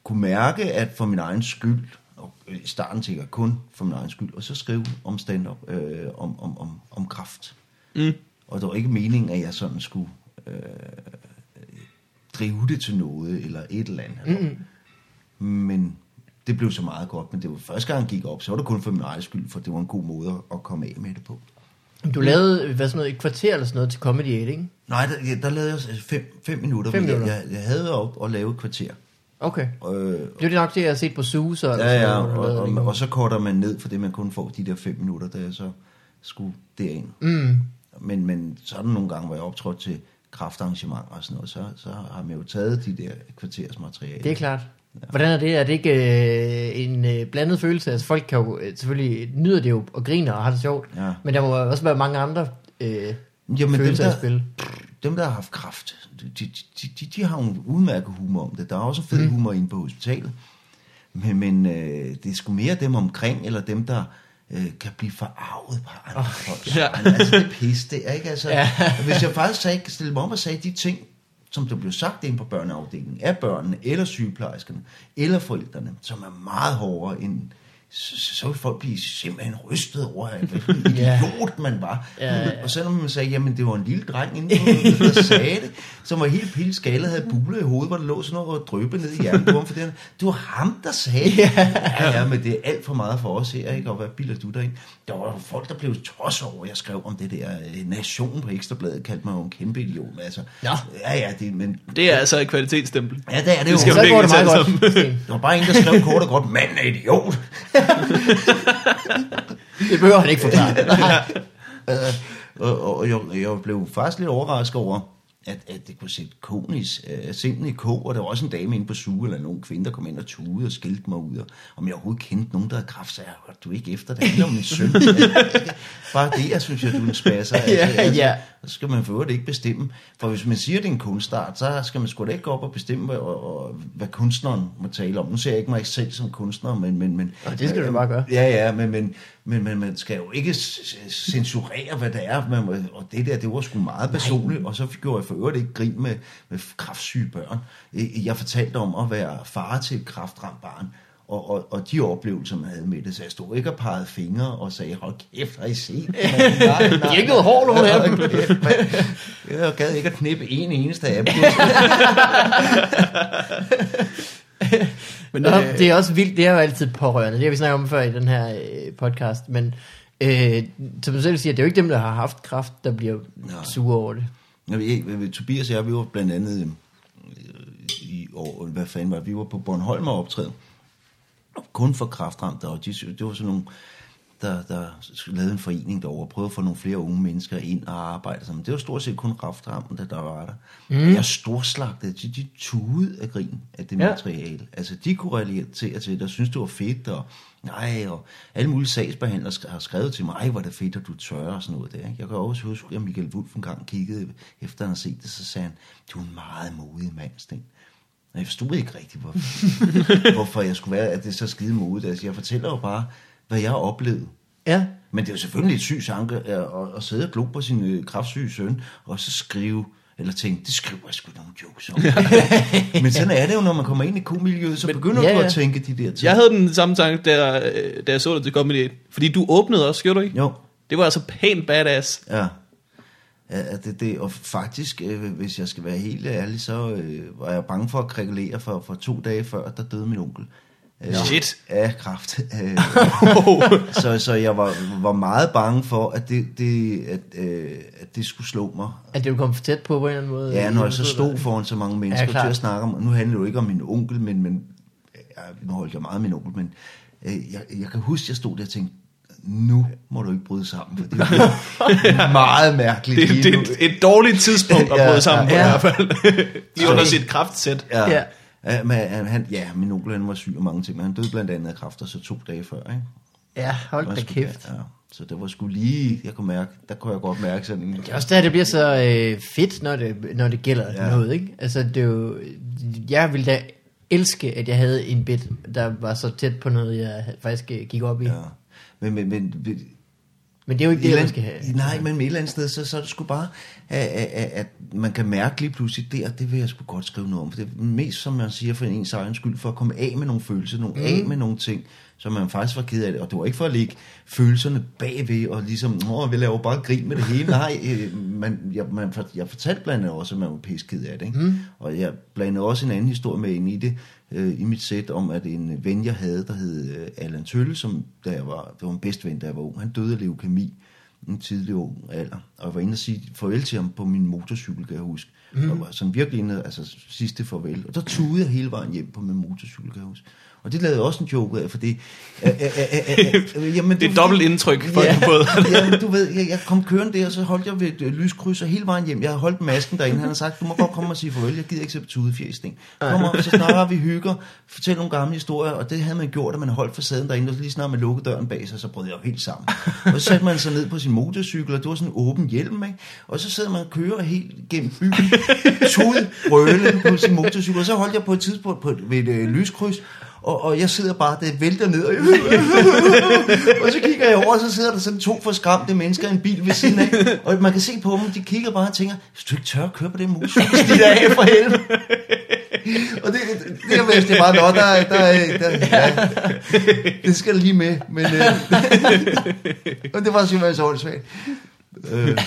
[SPEAKER 2] kunne mærke, at for min egen skyld, og i starten tænker jeg kun for min egen skyld, og så skrive om stand-up, øh, om, om, om, om kraft.
[SPEAKER 1] Mm.
[SPEAKER 2] Og det var ikke meningen, at jeg sådan skulle øh, drive det til noget, eller et eller andet. Mm. Men det blev så meget godt. Men det var første gang, jeg gik op, så var det kun for min egen skyld, for det var en god måde at komme af med det på.
[SPEAKER 3] Du lavede hvad sådan noget, et kvarter eller sådan noget til Comedy 8, ikke?
[SPEAKER 2] Nej, der, der lavede jeg fem, fem minutter.
[SPEAKER 3] Fem minutter.
[SPEAKER 2] Jeg, jeg havde op og lave et kvarter.
[SPEAKER 3] Okay.
[SPEAKER 2] Øh,
[SPEAKER 3] Blev det nok det, jeg har set på Suge, så?
[SPEAKER 2] ja,
[SPEAKER 3] sådan
[SPEAKER 2] ja, og, og,
[SPEAKER 3] det,
[SPEAKER 2] og,
[SPEAKER 3] ikke?
[SPEAKER 2] så korter man ned, for det man kun får de der fem minutter, da jeg så skulle derind.
[SPEAKER 3] Mm.
[SPEAKER 2] Men, men sådan nogle gange, hvor jeg optrådte til kraftarrangementer og sådan noget, så, så har man jo taget de der kvarters materiale.
[SPEAKER 3] Det er klart. Hvordan er det? Er det ikke øh, en øh, blandet følelse? Altså folk kan jo øh, selvfølgelig nyder det jo og griner og har det sjovt.
[SPEAKER 2] Ja.
[SPEAKER 3] Men der må også være mange andre øh,
[SPEAKER 2] Jamen,
[SPEAKER 3] følelser
[SPEAKER 2] dem, der,
[SPEAKER 3] spil.
[SPEAKER 2] dem, der har haft kraft, de, de, de, de, har jo en udmærket humor om det. Der er også fed mm. humor inde på hospitalet. Men, men øh, det er sgu mere dem omkring, eller dem, der øh, kan blive forarvet på andre oh, folk.
[SPEAKER 1] ja.
[SPEAKER 2] Altså, det er pis, det er ikke? Altså,
[SPEAKER 3] Ja.
[SPEAKER 2] Hvis jeg faktisk sagde, stille mig op og sagde de ting, som der blev sagt ind på børneafdelingen, af børnene, eller sygeplejerskerne, eller forældrene, som er meget hårdere end så, så så vil folk blive simpelthen rystet over, hvilken
[SPEAKER 3] Ja.
[SPEAKER 2] idiot man var.
[SPEAKER 3] Ja, ja, ja.
[SPEAKER 2] Og så når man sagde, jamen det var en lille dreng inde på, der sagde det, som var helt pilskaldet, havde buler i hovedet, hvor der lå sådan noget og drøbe ned i hjernen på ham, for det, det var ham, der sagde det. Ja. ja, men det er alt for meget for os her, ikke? Og hvad bilder du dig ind? Der var folk, der blev trods over, jeg skrev om det der øh, nation på Ekstrabladet, kaldte mig jo en kæmpe idiot. men Altså,
[SPEAKER 3] Nå.
[SPEAKER 2] Ja, ja, det, men
[SPEAKER 1] Det er altså et kvalitetsstempel.
[SPEAKER 2] Ja, det er det,
[SPEAKER 1] Det
[SPEAKER 2] jo.
[SPEAKER 1] skal
[SPEAKER 3] Så
[SPEAKER 1] vi
[SPEAKER 3] går det
[SPEAKER 1] virkelig
[SPEAKER 3] meget godt.
[SPEAKER 2] Der var bare en, der skrev kort og godt, manden er idiot.
[SPEAKER 3] Det behøver han ikke forklare. Nej.
[SPEAKER 2] Øh, og, og, jeg, jeg blev faktisk lidt overrasket over, at, at det kunne sætte konen i, uh, sinden i kog, og der var også en dame inde på suge, eller nogle kvinde, der kom ind og tude og skilte mig ud, og om jeg overhovedet kendte nogen, der havde kraft, så jeg du ikke efter, det handler om min søn. Bare det, jeg synes, at du er en spasser.
[SPEAKER 3] Ja, ja.
[SPEAKER 2] Så skal man for øvrigt ikke bestemme. For hvis man siger, at det er en kunstart, så skal man sgu da ikke gå op og bestemme, hvad, og, hvad kunstneren må tale om. Nu ser jeg ikke mig selv som kunstner, men... men, men
[SPEAKER 3] Og det skal du bare gøre.
[SPEAKER 2] Ja, ja, men, men, men, men man skal jo ikke censurere, hvad det er. Man må, og det der, det var sgu meget personligt. Og så gjorde jeg for øvrigt ikke grin med, med kraftsyge børn. Jeg fortalte om at være far til et kraftramt barn. Og, og, og de oplevelser, man havde med det. Så jeg stod ikke og pegede fingre og sagde, hold kæft, har I set? det? Nej, nej.
[SPEAKER 3] De har ikke noget hår, nogen af dem.
[SPEAKER 2] Jeg gad ikke at knippe en eneste af dem.
[SPEAKER 1] Men,
[SPEAKER 3] Nå,
[SPEAKER 1] øh,
[SPEAKER 3] det er også vildt, det er jo altid pårørende. Det har vi snakket om før i den her øh, podcast. Men øh, som du selv siger, det er jo ikke dem, der har haft kraft, der bliver
[SPEAKER 2] Nej.
[SPEAKER 3] sure over det.
[SPEAKER 2] Jeg ved Tobias og jeg, vi var blandt andet øh, i år, hvad fanden var vi var på Bornholm og optræde. Kun for kraftramte, og de, det var sådan nogle, der, der lavede en forening derovre, og prøvede at få nogle flere unge mennesker ind og arbejde sammen. Det var stort set kun kraftramte, der var der. Mm. Jeg storslagtede, de, de tudede af grin af det
[SPEAKER 3] Ja.
[SPEAKER 2] materiale. Altså, de kunne relatere til det, og synes det var fedt, og nej, og alle mulige sagsbehandlere har skrevet til mig, ej, hvor er det fedt, at du tør og sådan noget der. ikke? Jeg kan også huske, at Michael Wulff en gang kiggede, efter han havde set det, så sagde han, du er en meget modig mand, Sten. Og jeg forstod ikke rigtigt, hvorfor, hvorfor jeg skulle være, at det er så skide modigt. Altså, jeg fortæller jo bare, hvad jeg har oplevet.
[SPEAKER 3] Ja,
[SPEAKER 2] Men det er jo selvfølgelig et sygt anke at, at, at sidde og glo på sin øh, kraftsyge søn, og så skrive, eller tænke, det skriver jeg sgu nogle jokes om. Men sådan er det jo, når man kommer ind i komiljøet, så
[SPEAKER 1] Men-
[SPEAKER 2] begynder
[SPEAKER 3] ja,
[SPEAKER 2] du at tænke de der ting.
[SPEAKER 1] jeg havde den samme tanke, da, øh, da jeg så dig til Comedy 8. Fordi du åbnede også, gjorde du ikke?
[SPEAKER 2] Jo,
[SPEAKER 1] Det var altså pænt badass.
[SPEAKER 2] ja. Ja, det, det, og faktisk, øh, hvis jeg skal være helt ærlig, så øh, var jeg bange for at krækulere, for, for to dage før, der døde min onkel. Øh,
[SPEAKER 1] Shit.
[SPEAKER 2] Af kraft. Øh, så, så jeg var, var meget bange for, at det, det, at, øh, at det skulle slå mig.
[SPEAKER 3] at det ville komme for tæt på på en eller anden måde.
[SPEAKER 2] Ja, når jeg så stod foran så mange mennesker
[SPEAKER 3] Ja, klart.
[SPEAKER 2] til at snakke om, nu handler det jo ikke om min onkel, men, men ja, nu holdt jeg meget af min onkel, men øh, jeg, jeg kan huske, jeg stod der og tænkte, nu må du ikke bryde sammen, for det er meget mærkeligt.
[SPEAKER 1] Det,
[SPEAKER 2] lige
[SPEAKER 1] det er et, et dårligt tidspunkt at
[SPEAKER 2] Ja,
[SPEAKER 1] bryde sammen på
[SPEAKER 3] ja.
[SPEAKER 1] i hvert fald. Lige under sit kraftsæt.
[SPEAKER 2] Ja.
[SPEAKER 3] Ja.
[SPEAKER 2] ja. Ja, men han, ja, min onkel han var syg og mange ting, men han døde blandt andet af kræfter så to dage før. Ikke?
[SPEAKER 3] Ja, hold da kæft.
[SPEAKER 2] Ja, så det var sgu lige, jeg kunne mærke, der kunne jeg godt mærke sådan.
[SPEAKER 3] Det er også der, det bliver så øh, fedt, når det, når det gælder ja.
[SPEAKER 2] Ja.
[SPEAKER 3] noget, ikke? Altså, det er jo... Jeg ville da elske, at jeg havde en bit, der var så tæt på noget, jeg faktisk øh, gik op i. Ja.
[SPEAKER 2] Men, men, men, men
[SPEAKER 3] det er jo ikke det,
[SPEAKER 2] Et
[SPEAKER 3] man skal have.
[SPEAKER 2] Nej, men et eller andet sted, så, så er det sgu bare, at, at, at man kan mærke lige pludselig, der, det vil jeg sgu godt skrive noget om. For det er mest, som man siger, for ens egen skyld, for at komme af med nogle følelser, nogle mm. af med nogle ting, som man faktisk var ked af det. Og det var ikke for at lægge følelserne bagved, og ligesom, åh, vi laver bare grin med det hele. Nej, øh, man, jeg, man, jeg fortalte blandt andet også, at man var pisked af det. Ikke? Mm. Og jeg blandede også en anden historie med ind i det, øh, i mit sæt, om at en ven, jeg havde, der hed øh, Allan Tølle, som da jeg var, det var en bedste ven, da jeg var ung, han døde af leukemi en tidlig ung alder. Og jeg var inde og sige farvel til ham på min motorcykel, kan jeg huske. Mm. Og var sådan virkelig inde, altså sidste farvel. Og der tudede jeg hele vejen hjem på min motorcykel, kan jeg huske. Og det lavede jeg også en joke af, fordi... Øh, øh, øh, jamen,
[SPEAKER 1] Det er dobbelt indtryk for
[SPEAKER 2] Ja, ja, men du ved, jeg, jeg kom kørende der, og så holdt jeg ved et lyskryds, og hele vejen hjem, jeg har holdt masken derinde, han har sagt, du må godt komme og sige farvel, jeg gider ikke se på tudefjæs, Sten. Kom op, så snakker vi hygger, fortæl nogle gamle historier, og det havde man gjort, at man holdt facaden derinde, og lige snart man lukkede døren bag sig, så brød jeg jo helt sammen. Og så satte man sig ned på sin motorcykel, og det var sådan en åben hjelm, ikke? og så sidder man og kører helt gennem byen, tud, på sin motorcykel, og så holdt jeg på et tidspunkt på et, ved et øh, lyskryds, og, og jeg sidder bare, det vælter ned, og, og så kigger jeg over, og så sidder der sådan to forskræmte mennesker i en bil ved siden af, og man kan se på dem, de kigger bare og tænker, hvis du ikke tør at køre på den motorcykel, stig dig af for helvede. Og det, det, det er vist, det er bare, nå, der, der, der, ja, det skal lige med, men øh, og det var simpelthen så åndssvagt. Øh,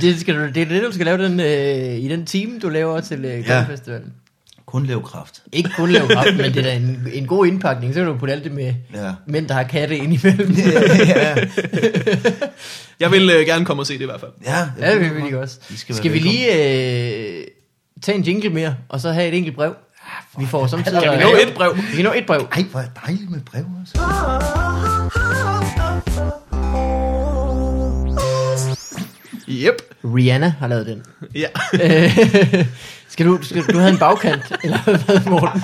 [SPEAKER 3] Det, skal du, det er det, du skal lave den, øh, i den time, du laver til øh,
[SPEAKER 2] Ja.
[SPEAKER 3] ja.
[SPEAKER 2] Kun lave kraft.
[SPEAKER 3] Ikke kun lave kraft, men det er da en, en god indpakning. Så kan du putte alt det med
[SPEAKER 2] Ja.
[SPEAKER 3] mænd, der har katte ind imellem.
[SPEAKER 2] ja,
[SPEAKER 1] Jeg vil øh, gerne komme og se det i hvert fald.
[SPEAKER 2] ja,
[SPEAKER 3] Ja, det vil vi ikke også.
[SPEAKER 2] Skal
[SPEAKER 3] Skal, vi lige øh, tage en jingle mere, og så have et enkelt brev? Vi får samtidig...
[SPEAKER 1] Kan vi nå et brev?
[SPEAKER 3] Vi kan nå et brev.
[SPEAKER 2] Ej, hvor er dejligt med brev også.
[SPEAKER 1] Yep.
[SPEAKER 3] Rihanna har lavet den.
[SPEAKER 1] Ja.
[SPEAKER 3] Skal du, skal, du havde en bagkant, eller hvad, Morten?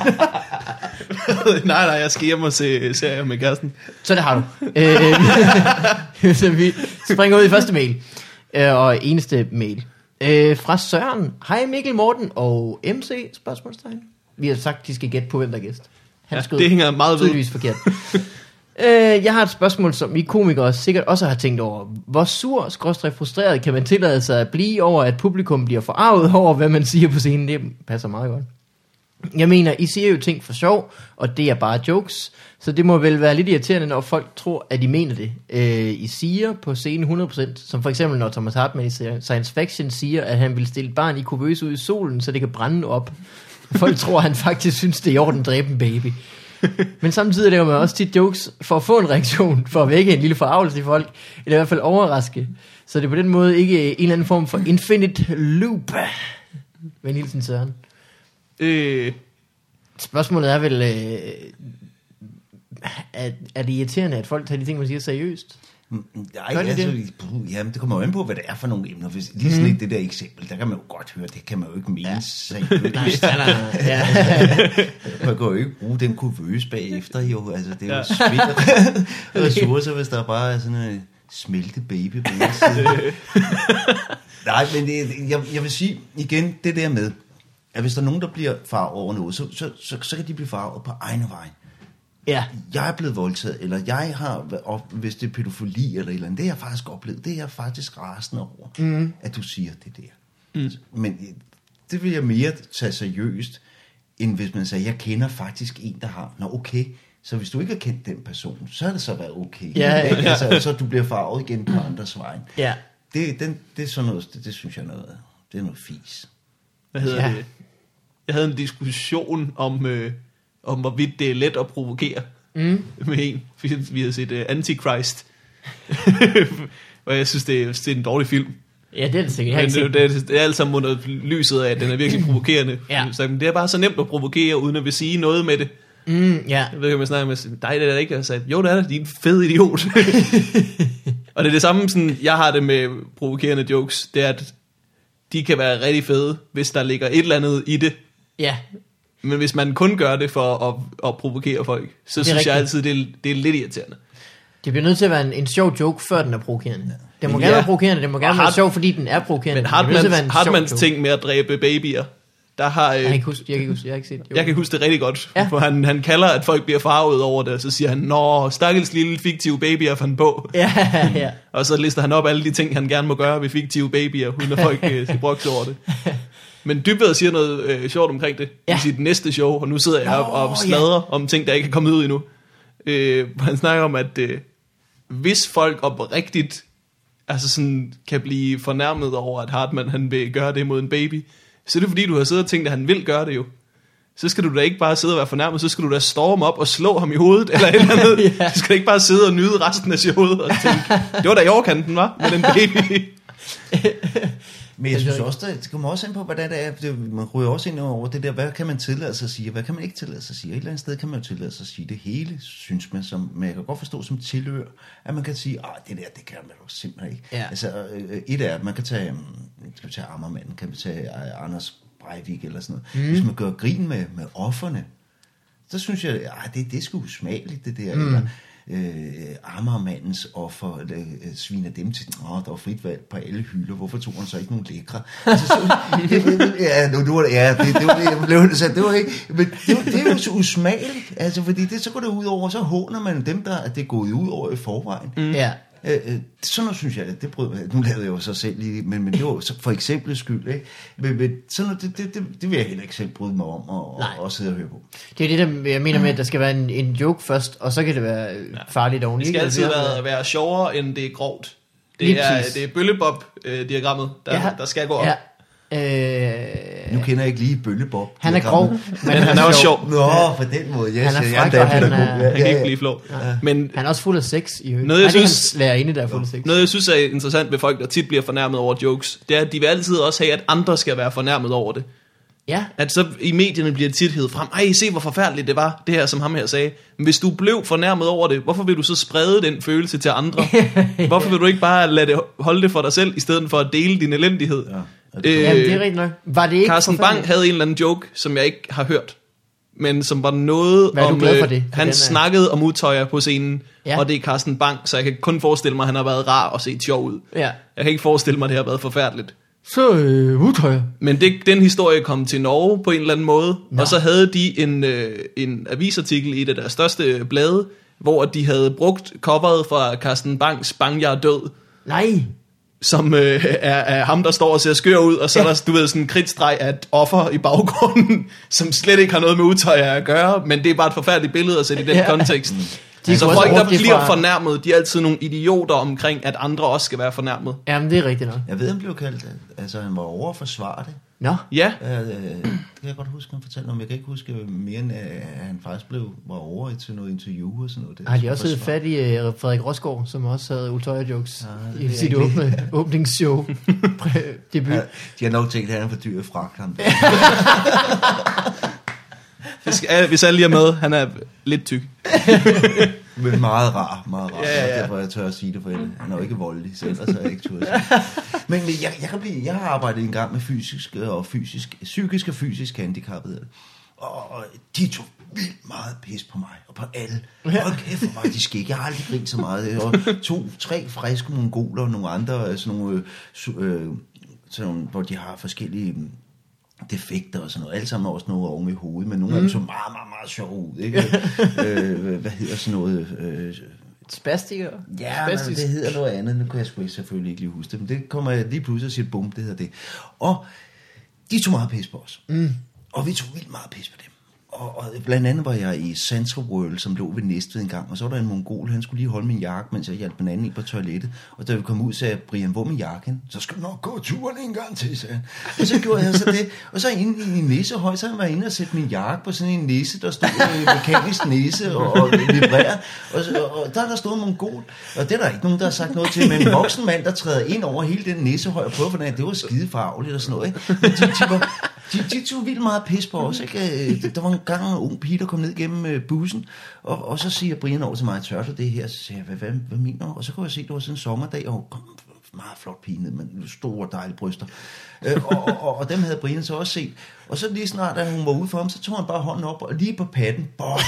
[SPEAKER 1] nej, nej, jeg skal hjem og se serier med kæresten.
[SPEAKER 3] Så det har du. Øh, så vi springer ud i første mail. Øh, og eneste mail. Øh, fra Søren. Hej Mikkel Morten og MC? Spørgsmålstegn. Vi har sagt, de skal gætte på, hvem der er gæst. Han
[SPEAKER 1] Ja, det hænger meget ved.
[SPEAKER 3] tydeligvis forkert øh, jeg har et spørgsmål, som I komikere sikkert også har tænkt over. Hvor sur, skråstrej frustreret kan man tillade sig at blive over, at publikum bliver forarvet over, hvad man siger på scenen? Det passer meget godt. Jeg mener, I siger jo ting for sjov, og det er bare jokes, så det må vel være lidt irriterende, når folk tror, at I mener det. Øh, I siger på scenen 100%, som for eksempel når Thomas Hartmann i Science Fiction siger, at han vil stille et barn i kuvøse ud i solen, så det kan brænde op. Folk tror, at han faktisk synes, det er i orden at dræbe en baby. Men samtidig laver man også tit jokes for at få en reaktion, for at vække en lille forarvelse i folk, eller i hvert fald overraske. Så det er på den måde ikke en eller anden form for infinite loop. Med Nielsen Søren.
[SPEAKER 1] Øh,
[SPEAKER 3] Spørgsmålet er vel, øh, er, er det irriterende, at folk tager de ting, man siger seriøst?
[SPEAKER 2] Mm, Nej,
[SPEAKER 3] Gør de
[SPEAKER 2] altså,
[SPEAKER 3] det?
[SPEAKER 2] jamen, det kommer jo an på, hvad det er for nogle emner. Hvis, lige sådan et, det der eksempel, der kan man jo godt høre, det kan man jo ikke mene
[SPEAKER 3] Ja.
[SPEAKER 2] seriøst.
[SPEAKER 3] nej. Ja.
[SPEAKER 2] Man kan jo ikke bruge den kuvøse bagefter, jo. Altså, det er jo af ressourcer, hvis der bare er sådan en smeltet baby på. Nej, men det, jeg, jeg vil sige igen, det der med, at hvis der er nogen, der bliver farvet over noget, så, så, så, så kan de blive farvet på egne vej.
[SPEAKER 3] Ja.
[SPEAKER 2] Jeg er blevet voldtaget, eller jeg har, og hvis det er pædofili eller et eller andet, det har jeg faktisk oplevet, det er jeg faktisk rasende over, mm. at du siger det der. Mm. Men øh, det vil jeg mere tage seriøst, end hvis man siger, jeg kender faktisk en, der har, nå okay, så hvis du ikke har kendt den person, så har det så været okay.
[SPEAKER 3] Ja, ja.
[SPEAKER 2] Altså, så du bliver farvet igen på andres vej.
[SPEAKER 3] Ja.
[SPEAKER 2] Det, den, det er sådan noget, det, det synes jeg er noget, det er noget fis.
[SPEAKER 1] hvad hedder
[SPEAKER 3] ja.
[SPEAKER 1] det? Jeg havde en diskussion om, øh, om hvorvidt det er let at provokere mm. med en. Vi, vi havde set uh, Antichrist. og jeg synes, det er, det er en dårlig film.
[SPEAKER 3] Ja, det er det sikkert. Har
[SPEAKER 1] Men
[SPEAKER 3] ikke
[SPEAKER 1] det, det, er, det er alt sammen under lyset af, at den er virkelig provokerende.
[SPEAKER 3] Ja.
[SPEAKER 1] Så, men det er bare så nemt at provokere, uden at vil sige noget med det.
[SPEAKER 3] Mm, ja.
[SPEAKER 1] Jeg ved ikke, om jeg snakker med dig, det er der ikke. Jeg sagde, jo, det er der, din fed idiot. og det er det samme, sådan, jeg har det med provokerende jokes. Det er, at de kan være rigtig fede, hvis der ligger et eller andet i det.
[SPEAKER 3] Ja.
[SPEAKER 1] Men hvis man kun gør det for at, at provokere folk, så synes
[SPEAKER 3] rigtigt.
[SPEAKER 1] jeg altid, det er, det er lidt irriterende.
[SPEAKER 3] Det bliver nødt til at være en, en sjov joke, før den er provokerende. Den må gerne
[SPEAKER 1] ja.
[SPEAKER 3] være provokerende, den må gerne
[SPEAKER 1] Og
[SPEAKER 3] være
[SPEAKER 1] Hart-
[SPEAKER 3] sjov, fordi den er provokerende.
[SPEAKER 1] Men Hartmans
[SPEAKER 3] joke.
[SPEAKER 1] ting med at dræbe babyer, der har...
[SPEAKER 3] Jeg
[SPEAKER 1] Øh,
[SPEAKER 3] kan ikke huske, jeg kan huske, jeg har ikke set. Jo.
[SPEAKER 1] jeg kan huske det rigtig godt,
[SPEAKER 3] Ja.
[SPEAKER 1] ja. for han, han kalder, at folk bliver farvet over det, og så siger han, Nå, stakkels lille fiktive baby er fandt på.
[SPEAKER 3] Ja, ja.
[SPEAKER 1] Og så lister han op alle de ting, han gerne må gøre ved fiktive babyer, uden at folk øh, skal brokse over det. Men Dybvad siger noget øh, sjovt omkring det
[SPEAKER 3] Ja.
[SPEAKER 1] i sit næste show, og nu sidder jeg
[SPEAKER 3] Nå,
[SPEAKER 1] og, og sladrer om ting, der ikke er kommet ud endnu. Øh, han snakker om, at øh, hvis folk oprigtigt altså sådan, kan blive fornærmet over, at Hartmann han vil gøre det mod en baby, så er det fordi, du har siddet og tænkt, at han vil gøre det jo. Så skal du da ikke bare sidde og være fornærmet, så skal du da storme op og slå ham i hovedet, eller et eller andet.
[SPEAKER 3] Ja.
[SPEAKER 1] ja. Du skal ikke bare sidde og nyde resten af showet og tænke, det var da i overkanten, var med den baby.
[SPEAKER 2] Men jeg
[SPEAKER 3] er
[SPEAKER 2] synes også, det kommer også ind på, hvordan det er. Det, man ryger også ind over det der, hvad kan man tillade sig at sige, og hvad kan man ikke tillade sig at sige. Et eller andet sted kan man jo tillade sig at sige det hele, synes man. Som, men jeg kan godt forstå som tilhør, at man kan sige, at det der, det kan man jo simpelthen ikke.
[SPEAKER 3] Ja.
[SPEAKER 2] Altså, øh, et er, at man kan tage, mm, vi tage Ammermanden, kan vi tage øh, Anders Breivik eller sådan noget. Mm. Hvis man gør grin med, med offerne, så synes jeg, at det, det er sgu usmageligt, det der. Mm. Eller, øh, Amagermandens offer øh, sviner dem til, åh, der var frit valg på alle hylder, hvorfor tog han så ikke nogen lækre? Altså, så, det, det, ja, nu, nu var det, ja, det, det, var det, jeg blev så det var ikke, men det, det er jo så usmageligt, altså, fordi det, så går det ud over, så håner man dem, der at det er gået ud over i forvejen. Mm.
[SPEAKER 3] Ja.
[SPEAKER 2] Øh, øh, sådan noget synes jeg, det bryder mig. Nu lavede jeg jo så selv lige, men, men det var så for eksempel skyld, ikke? Men, men sådan noget, det, det, det, det vil jeg heller ikke selv bryde mig om og,
[SPEAKER 3] Nej.
[SPEAKER 2] og, og sidde og høre på.
[SPEAKER 3] Det er det, der, jeg mener med, at der skal være en, en joke først, og så kan det være ja. farligt oveni.
[SPEAKER 1] Det skal altid være, være sjovere, end det er grovt.
[SPEAKER 3] Lige
[SPEAKER 1] Det er,
[SPEAKER 3] præcis.
[SPEAKER 1] det er bøllebob-diagrammet, der,
[SPEAKER 3] Ja.
[SPEAKER 1] der skal gå op.
[SPEAKER 3] Ja.
[SPEAKER 2] Nu
[SPEAKER 3] Øh,
[SPEAKER 2] kender jeg ikke lige Bøllebob.
[SPEAKER 3] han er grov, men,
[SPEAKER 1] Men han er også sjov.
[SPEAKER 2] Nå, på den måde. Yes,
[SPEAKER 3] Han er
[SPEAKER 2] jeg
[SPEAKER 3] fræk,
[SPEAKER 2] en
[SPEAKER 3] og han er-
[SPEAKER 2] Ja,
[SPEAKER 1] Han kan
[SPEAKER 2] ja,
[SPEAKER 1] ikke
[SPEAKER 2] ja.
[SPEAKER 1] blive flov. Men
[SPEAKER 3] Han er også fuld af sex i øvrigt.
[SPEAKER 1] Noget, jeg
[SPEAKER 3] er
[SPEAKER 1] synes-
[SPEAKER 3] hans lærerinde, der er fuld af sex.
[SPEAKER 1] noget, jeg synes er interessant ved folk, der tit bliver fornærmet over jokes, det er, at de vil altid også have, at andre skal være fornærmet over det.
[SPEAKER 3] Ja,
[SPEAKER 1] At så i medierne bliver det tit hævet frem, ej, se hvor forfærdeligt det var, det her, som ham her sagde. Men hvis du blev fornærmet over det, hvorfor vil du så sprede den følelse til andre? Hvorfor vil du ikke bare lade det holde det for dig selv, i stedet for at dele din elendighed?
[SPEAKER 2] Ja,
[SPEAKER 1] Øh,
[SPEAKER 3] Jamen, det er rigtigt nok. Var det ikke
[SPEAKER 1] Carsten? Bang havde en eller anden joke, som jeg ikke har hørt. men som var noget
[SPEAKER 3] Hvad er du
[SPEAKER 1] om...
[SPEAKER 3] glad for
[SPEAKER 1] øh,
[SPEAKER 3] det? For
[SPEAKER 1] han
[SPEAKER 3] den er-
[SPEAKER 1] snakkede om udtøjer på scenen,
[SPEAKER 3] Ja.
[SPEAKER 1] og det er Carsten Bang, så jeg kan kun forestille mig, at han har været rar og set sjov ud.
[SPEAKER 3] Ja.
[SPEAKER 1] Jeg kan ikke forestille mig, at det har været forfærdeligt.
[SPEAKER 3] Så øh, udtøjer.
[SPEAKER 1] Men det, den historie kom til Norge på en eller anden måde.
[SPEAKER 3] Nå.
[SPEAKER 1] og så havde de en, øh, en avisartikel i et af deres største blade, hvor de havde brugt coveret fra Carsten Bangs Bang, jeg er død,
[SPEAKER 3] Nej.
[SPEAKER 1] Som øh, er, er ham, der står og ser skør ud, og så
[SPEAKER 3] Ja.
[SPEAKER 1] er der, du ved, sådan en kridtstreg af et offer i baggrunden, som slet ikke har noget med udtøj at gøre, men det er bare et forfærdeligt billede at sætte i den
[SPEAKER 3] Ja.
[SPEAKER 1] kontekst.
[SPEAKER 3] De
[SPEAKER 1] altså
[SPEAKER 3] kunne også
[SPEAKER 1] folk, der bliver
[SPEAKER 3] fra-
[SPEAKER 1] fornærmet, de er altid nogle idioter omkring, at andre også skal være fornærmet.
[SPEAKER 3] Jamen, det er rigtigt nok.
[SPEAKER 2] Jeg ved, han blev kaldt, altså han var over at forsvare det.
[SPEAKER 3] Nå.
[SPEAKER 1] Ja,
[SPEAKER 2] Øh, det kan jeg godt huske, han fortalte om. Jeg kan ikke huske mere end, at han faktisk blev, var over til noget interview og sådan noget. Det
[SPEAKER 3] Har de også fat i uh, Frederik Rosgaard, som også havde utøjer jokes
[SPEAKER 2] det
[SPEAKER 3] i sit åbne, åbningsshow. Debut.
[SPEAKER 2] Ja, de har nok tænkt, at han er for dyr fragt, ham.
[SPEAKER 1] hvis, ja, hvis alle lige er med, han er lidt tyk.
[SPEAKER 2] Men meget rar, meget rar.
[SPEAKER 1] Ja, ja, ja.
[SPEAKER 2] Derfor jeg tør at sige det for hende. Han er jo ikke voldelig, så ellers er jeg ikke tur at sige. Men jeg, jeg, kan blive, jeg har arbejdet en gang med fysiske og fysisk, psykisk og fysisk handicappede. Og og de tog vildt meget pis på mig, og på alle. Og kæft for mig, de skik. Jeg har aldrig grint så meget. Og to, tre friske mongoler og nogle andre, øh, sådan nogle, øh, øh, sådan, nogle, hvor de har forskellige defekter og sådan noget. Alle sammen også noget oven i hovedet, men nogle af dem så meget, meget, meget sjove ud. Ikke? øh, hvad hedder sådan noget? Øh,
[SPEAKER 3] Spastiker.
[SPEAKER 2] Ja, men
[SPEAKER 3] Spastisk.
[SPEAKER 2] det hedder noget andet. Nu kan jeg sgu ikke selvfølgelig ikke lige huske det, men det kommer jeg lige pludselig og siger, bum, det hedder det. Og de tog meget pis på os. Mm. Og vi tog vildt meget pis på dem. Og, og blandt andet var jeg i Central World, som lå ved Næstved en gang, og så var der en mongol, han skulle lige holde min jakke, mens jeg hjalp en anden ind på toilettet. Og da vi kom ud, sagde jeg, Brian, hvor min jakke? Så skal du nok gå turen en gang til, sagde han. Og så gjorde jeg så det. Og så inde i en næsehøj, så var jeg inde og sætte min jakke på sådan en næse, der stod en mekanisk næse og, og vibrerede. Og, så, og der er der stået en mongol. Og det er der ikke nogen, der har sagt noget til. Men en voksen mand, der træder ind over hele den næsehøj og prøver for det, det var skide farveligt og sådan noget. Ikke? Men de, de, var, de, de tog vildt meget pis på os. Ikke? Øh, der var en gang en ung pige, der kom ned gennem øh, bussen, og, og så siger Brian over til mig, tør du det her? Så siger jeg, hvad, hvad, hvad mener du? Og så kunne jeg se, at det var sådan en sommerdag, og kom meget flot pige ned, med store dejlige bryster. Øh, og, og, og, dem havde Brian så også set. Og så lige snart, da hun var ude for ham, så tog han bare hånden op, og lige på patten, boy,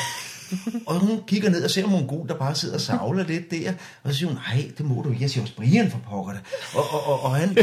[SPEAKER 2] og hun kigger ned og ser mongol, der bare sidder og savler lidt der. Og så siger hun, nej, det må du ikke. Jeg siger også, Brian for pokker det. Og, og, og, og han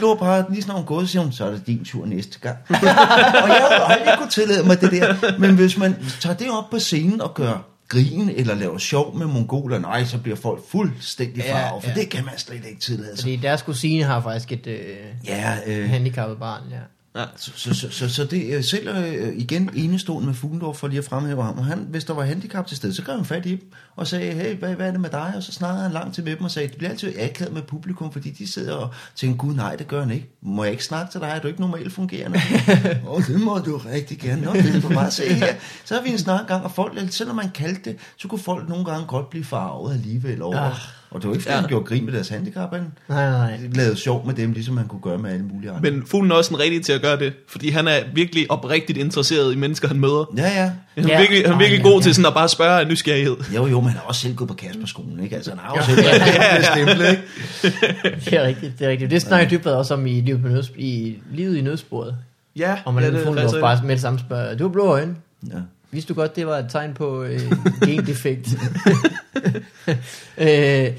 [SPEAKER 2] lå bare, lige snart hun gået, så siger hun, så er det din tur næste gang. og jeg har aldrig kunne tillade mig det der. Men hvis man tager det op på scenen og gør grin eller laver sjov med mongoler, nej, så bliver folk fuldstændig farve, for
[SPEAKER 3] ja.
[SPEAKER 2] det kan man slet ikke tillade sig.
[SPEAKER 3] Fordi deres kusine har faktisk et øh,
[SPEAKER 2] Ja, øh,
[SPEAKER 3] handicappet barn, ja.
[SPEAKER 1] Ja.
[SPEAKER 2] så, så, så, så, så det er selv øh, igen enestående med Fuglendorf for lige at fremhæve ham. Og han, hvis der var handicap til stede, så greb han fat i dem og sagde, hey, hvad, hvad er det med dig? Og så snakkede han langt til med dem og sagde, det bliver altid akavet med publikum, fordi de sidder og tænker, gud nej, det gør han ikke. Må jeg ikke snakke til dig? Er du ikke normalt fungerende? Åh, oh, det må du rigtig gerne. Nå, det er for at se her. Så har vi en snak gang, og folk, selvom man kaldte det, så kunne folk nogle gange godt blive farvet alligevel over.
[SPEAKER 3] Ah.
[SPEAKER 2] Og det var ikke, fordi
[SPEAKER 1] Ja.
[SPEAKER 2] han gjorde grin med deres handicap, han
[SPEAKER 3] Nej, nej.
[SPEAKER 2] lavede sjov med dem, ligesom man kunne gøre med alle mulige andre.
[SPEAKER 1] Men fuglen er også den rigtige til at gøre det, fordi han er virkelig oprigtigt interesseret i mennesker, han møder.
[SPEAKER 2] Ja, ja.
[SPEAKER 1] Han er
[SPEAKER 3] Ja.
[SPEAKER 1] virkelig, han er
[SPEAKER 3] Ej,
[SPEAKER 1] virkelig
[SPEAKER 3] ja,
[SPEAKER 1] god
[SPEAKER 3] ja.
[SPEAKER 1] til sådan at bare spørge af nysgerrighed.
[SPEAKER 2] Jo, jo, men han har også selv gået på Kasperskolen, ikke? Altså, han har jo
[SPEAKER 3] Ja.
[SPEAKER 2] selv været ja, stemplet, ikke?
[SPEAKER 3] Det er rigtigt, det er rigtigt. Det snakker Dybvad også om i livet, på nøds, i livet i nødsporet.
[SPEAKER 1] Ja,
[SPEAKER 3] Og man
[SPEAKER 1] ja,
[SPEAKER 3] ja,
[SPEAKER 1] det er
[SPEAKER 3] det
[SPEAKER 1] faktisk
[SPEAKER 3] bare med det samme spørger, du har blå øjne.
[SPEAKER 2] Ja.
[SPEAKER 3] Vidste du godt, det var et tegn på øh, gendefekt? øh, ved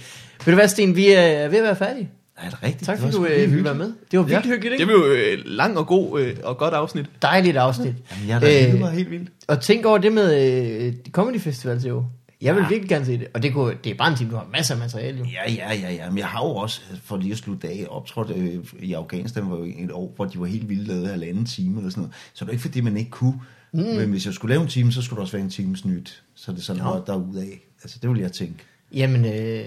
[SPEAKER 3] du hvad, Sten, vi er ved at være færdige.
[SPEAKER 2] Er det rigtigt?
[SPEAKER 3] Tak
[SPEAKER 2] Det
[SPEAKER 3] fordi du øh, ville være med. Det var vildt
[SPEAKER 1] Ja,
[SPEAKER 3] hyggeligt,
[SPEAKER 1] Det
[SPEAKER 3] ikke?
[SPEAKER 1] var jo øh, lang og god øh, og godt afsnit.
[SPEAKER 3] Dejligt afsnit.
[SPEAKER 2] Jamen, jeg
[SPEAKER 3] Øh,
[SPEAKER 2] mig helt vildt.
[SPEAKER 3] Og tænk over det med øh, Comedy Festival til jo. Jeg vil
[SPEAKER 2] Ja.
[SPEAKER 3] virkelig gerne se det. Og det, kunne, det er bare en time, du har masser af materiale jo.
[SPEAKER 2] Ja, ja, ja, ja. Men jeg har jo også, for lige at slutte af, optrådt øh, i Afghanistan var jo et år, hvor de var helt vilde lavet halvanden time eller sådan noget. Så det er ikke fordi, man ikke kunne. Mm. Men hvis jeg skulle lave en time, så skulle der også være en times nyt. Så det er sådan noget derudad. Altså, det ville jeg tænke.
[SPEAKER 3] Jamen, øh,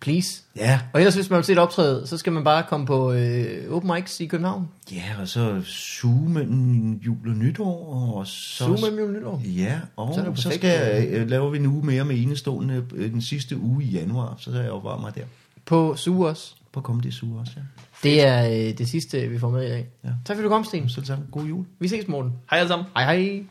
[SPEAKER 3] please.
[SPEAKER 2] Ja,
[SPEAKER 3] Og ellers, hvis man vil se et optræde, så skal man bare komme på øh, open mics i København.
[SPEAKER 2] ja, og så suge mellem jul og nytår, og så...
[SPEAKER 3] Zoom med jul nytår.
[SPEAKER 2] Ja, og
[SPEAKER 3] Så
[SPEAKER 2] så, skal jeg, øh, laver vi en uge mere med enestående øh, den sidste uge i januar, så er jeg jo bare mig der.
[SPEAKER 3] På Suge også.
[SPEAKER 2] På Comedy Zoo også, ja.
[SPEAKER 3] Det er øh, det sidste, vi får med i dag.
[SPEAKER 2] Ja.
[SPEAKER 3] Tak fordi du kom, Sten.
[SPEAKER 2] Selv tak. God jul.
[SPEAKER 3] Vi ses, morgen.
[SPEAKER 1] Hej alle sammen.
[SPEAKER 3] Hej hej.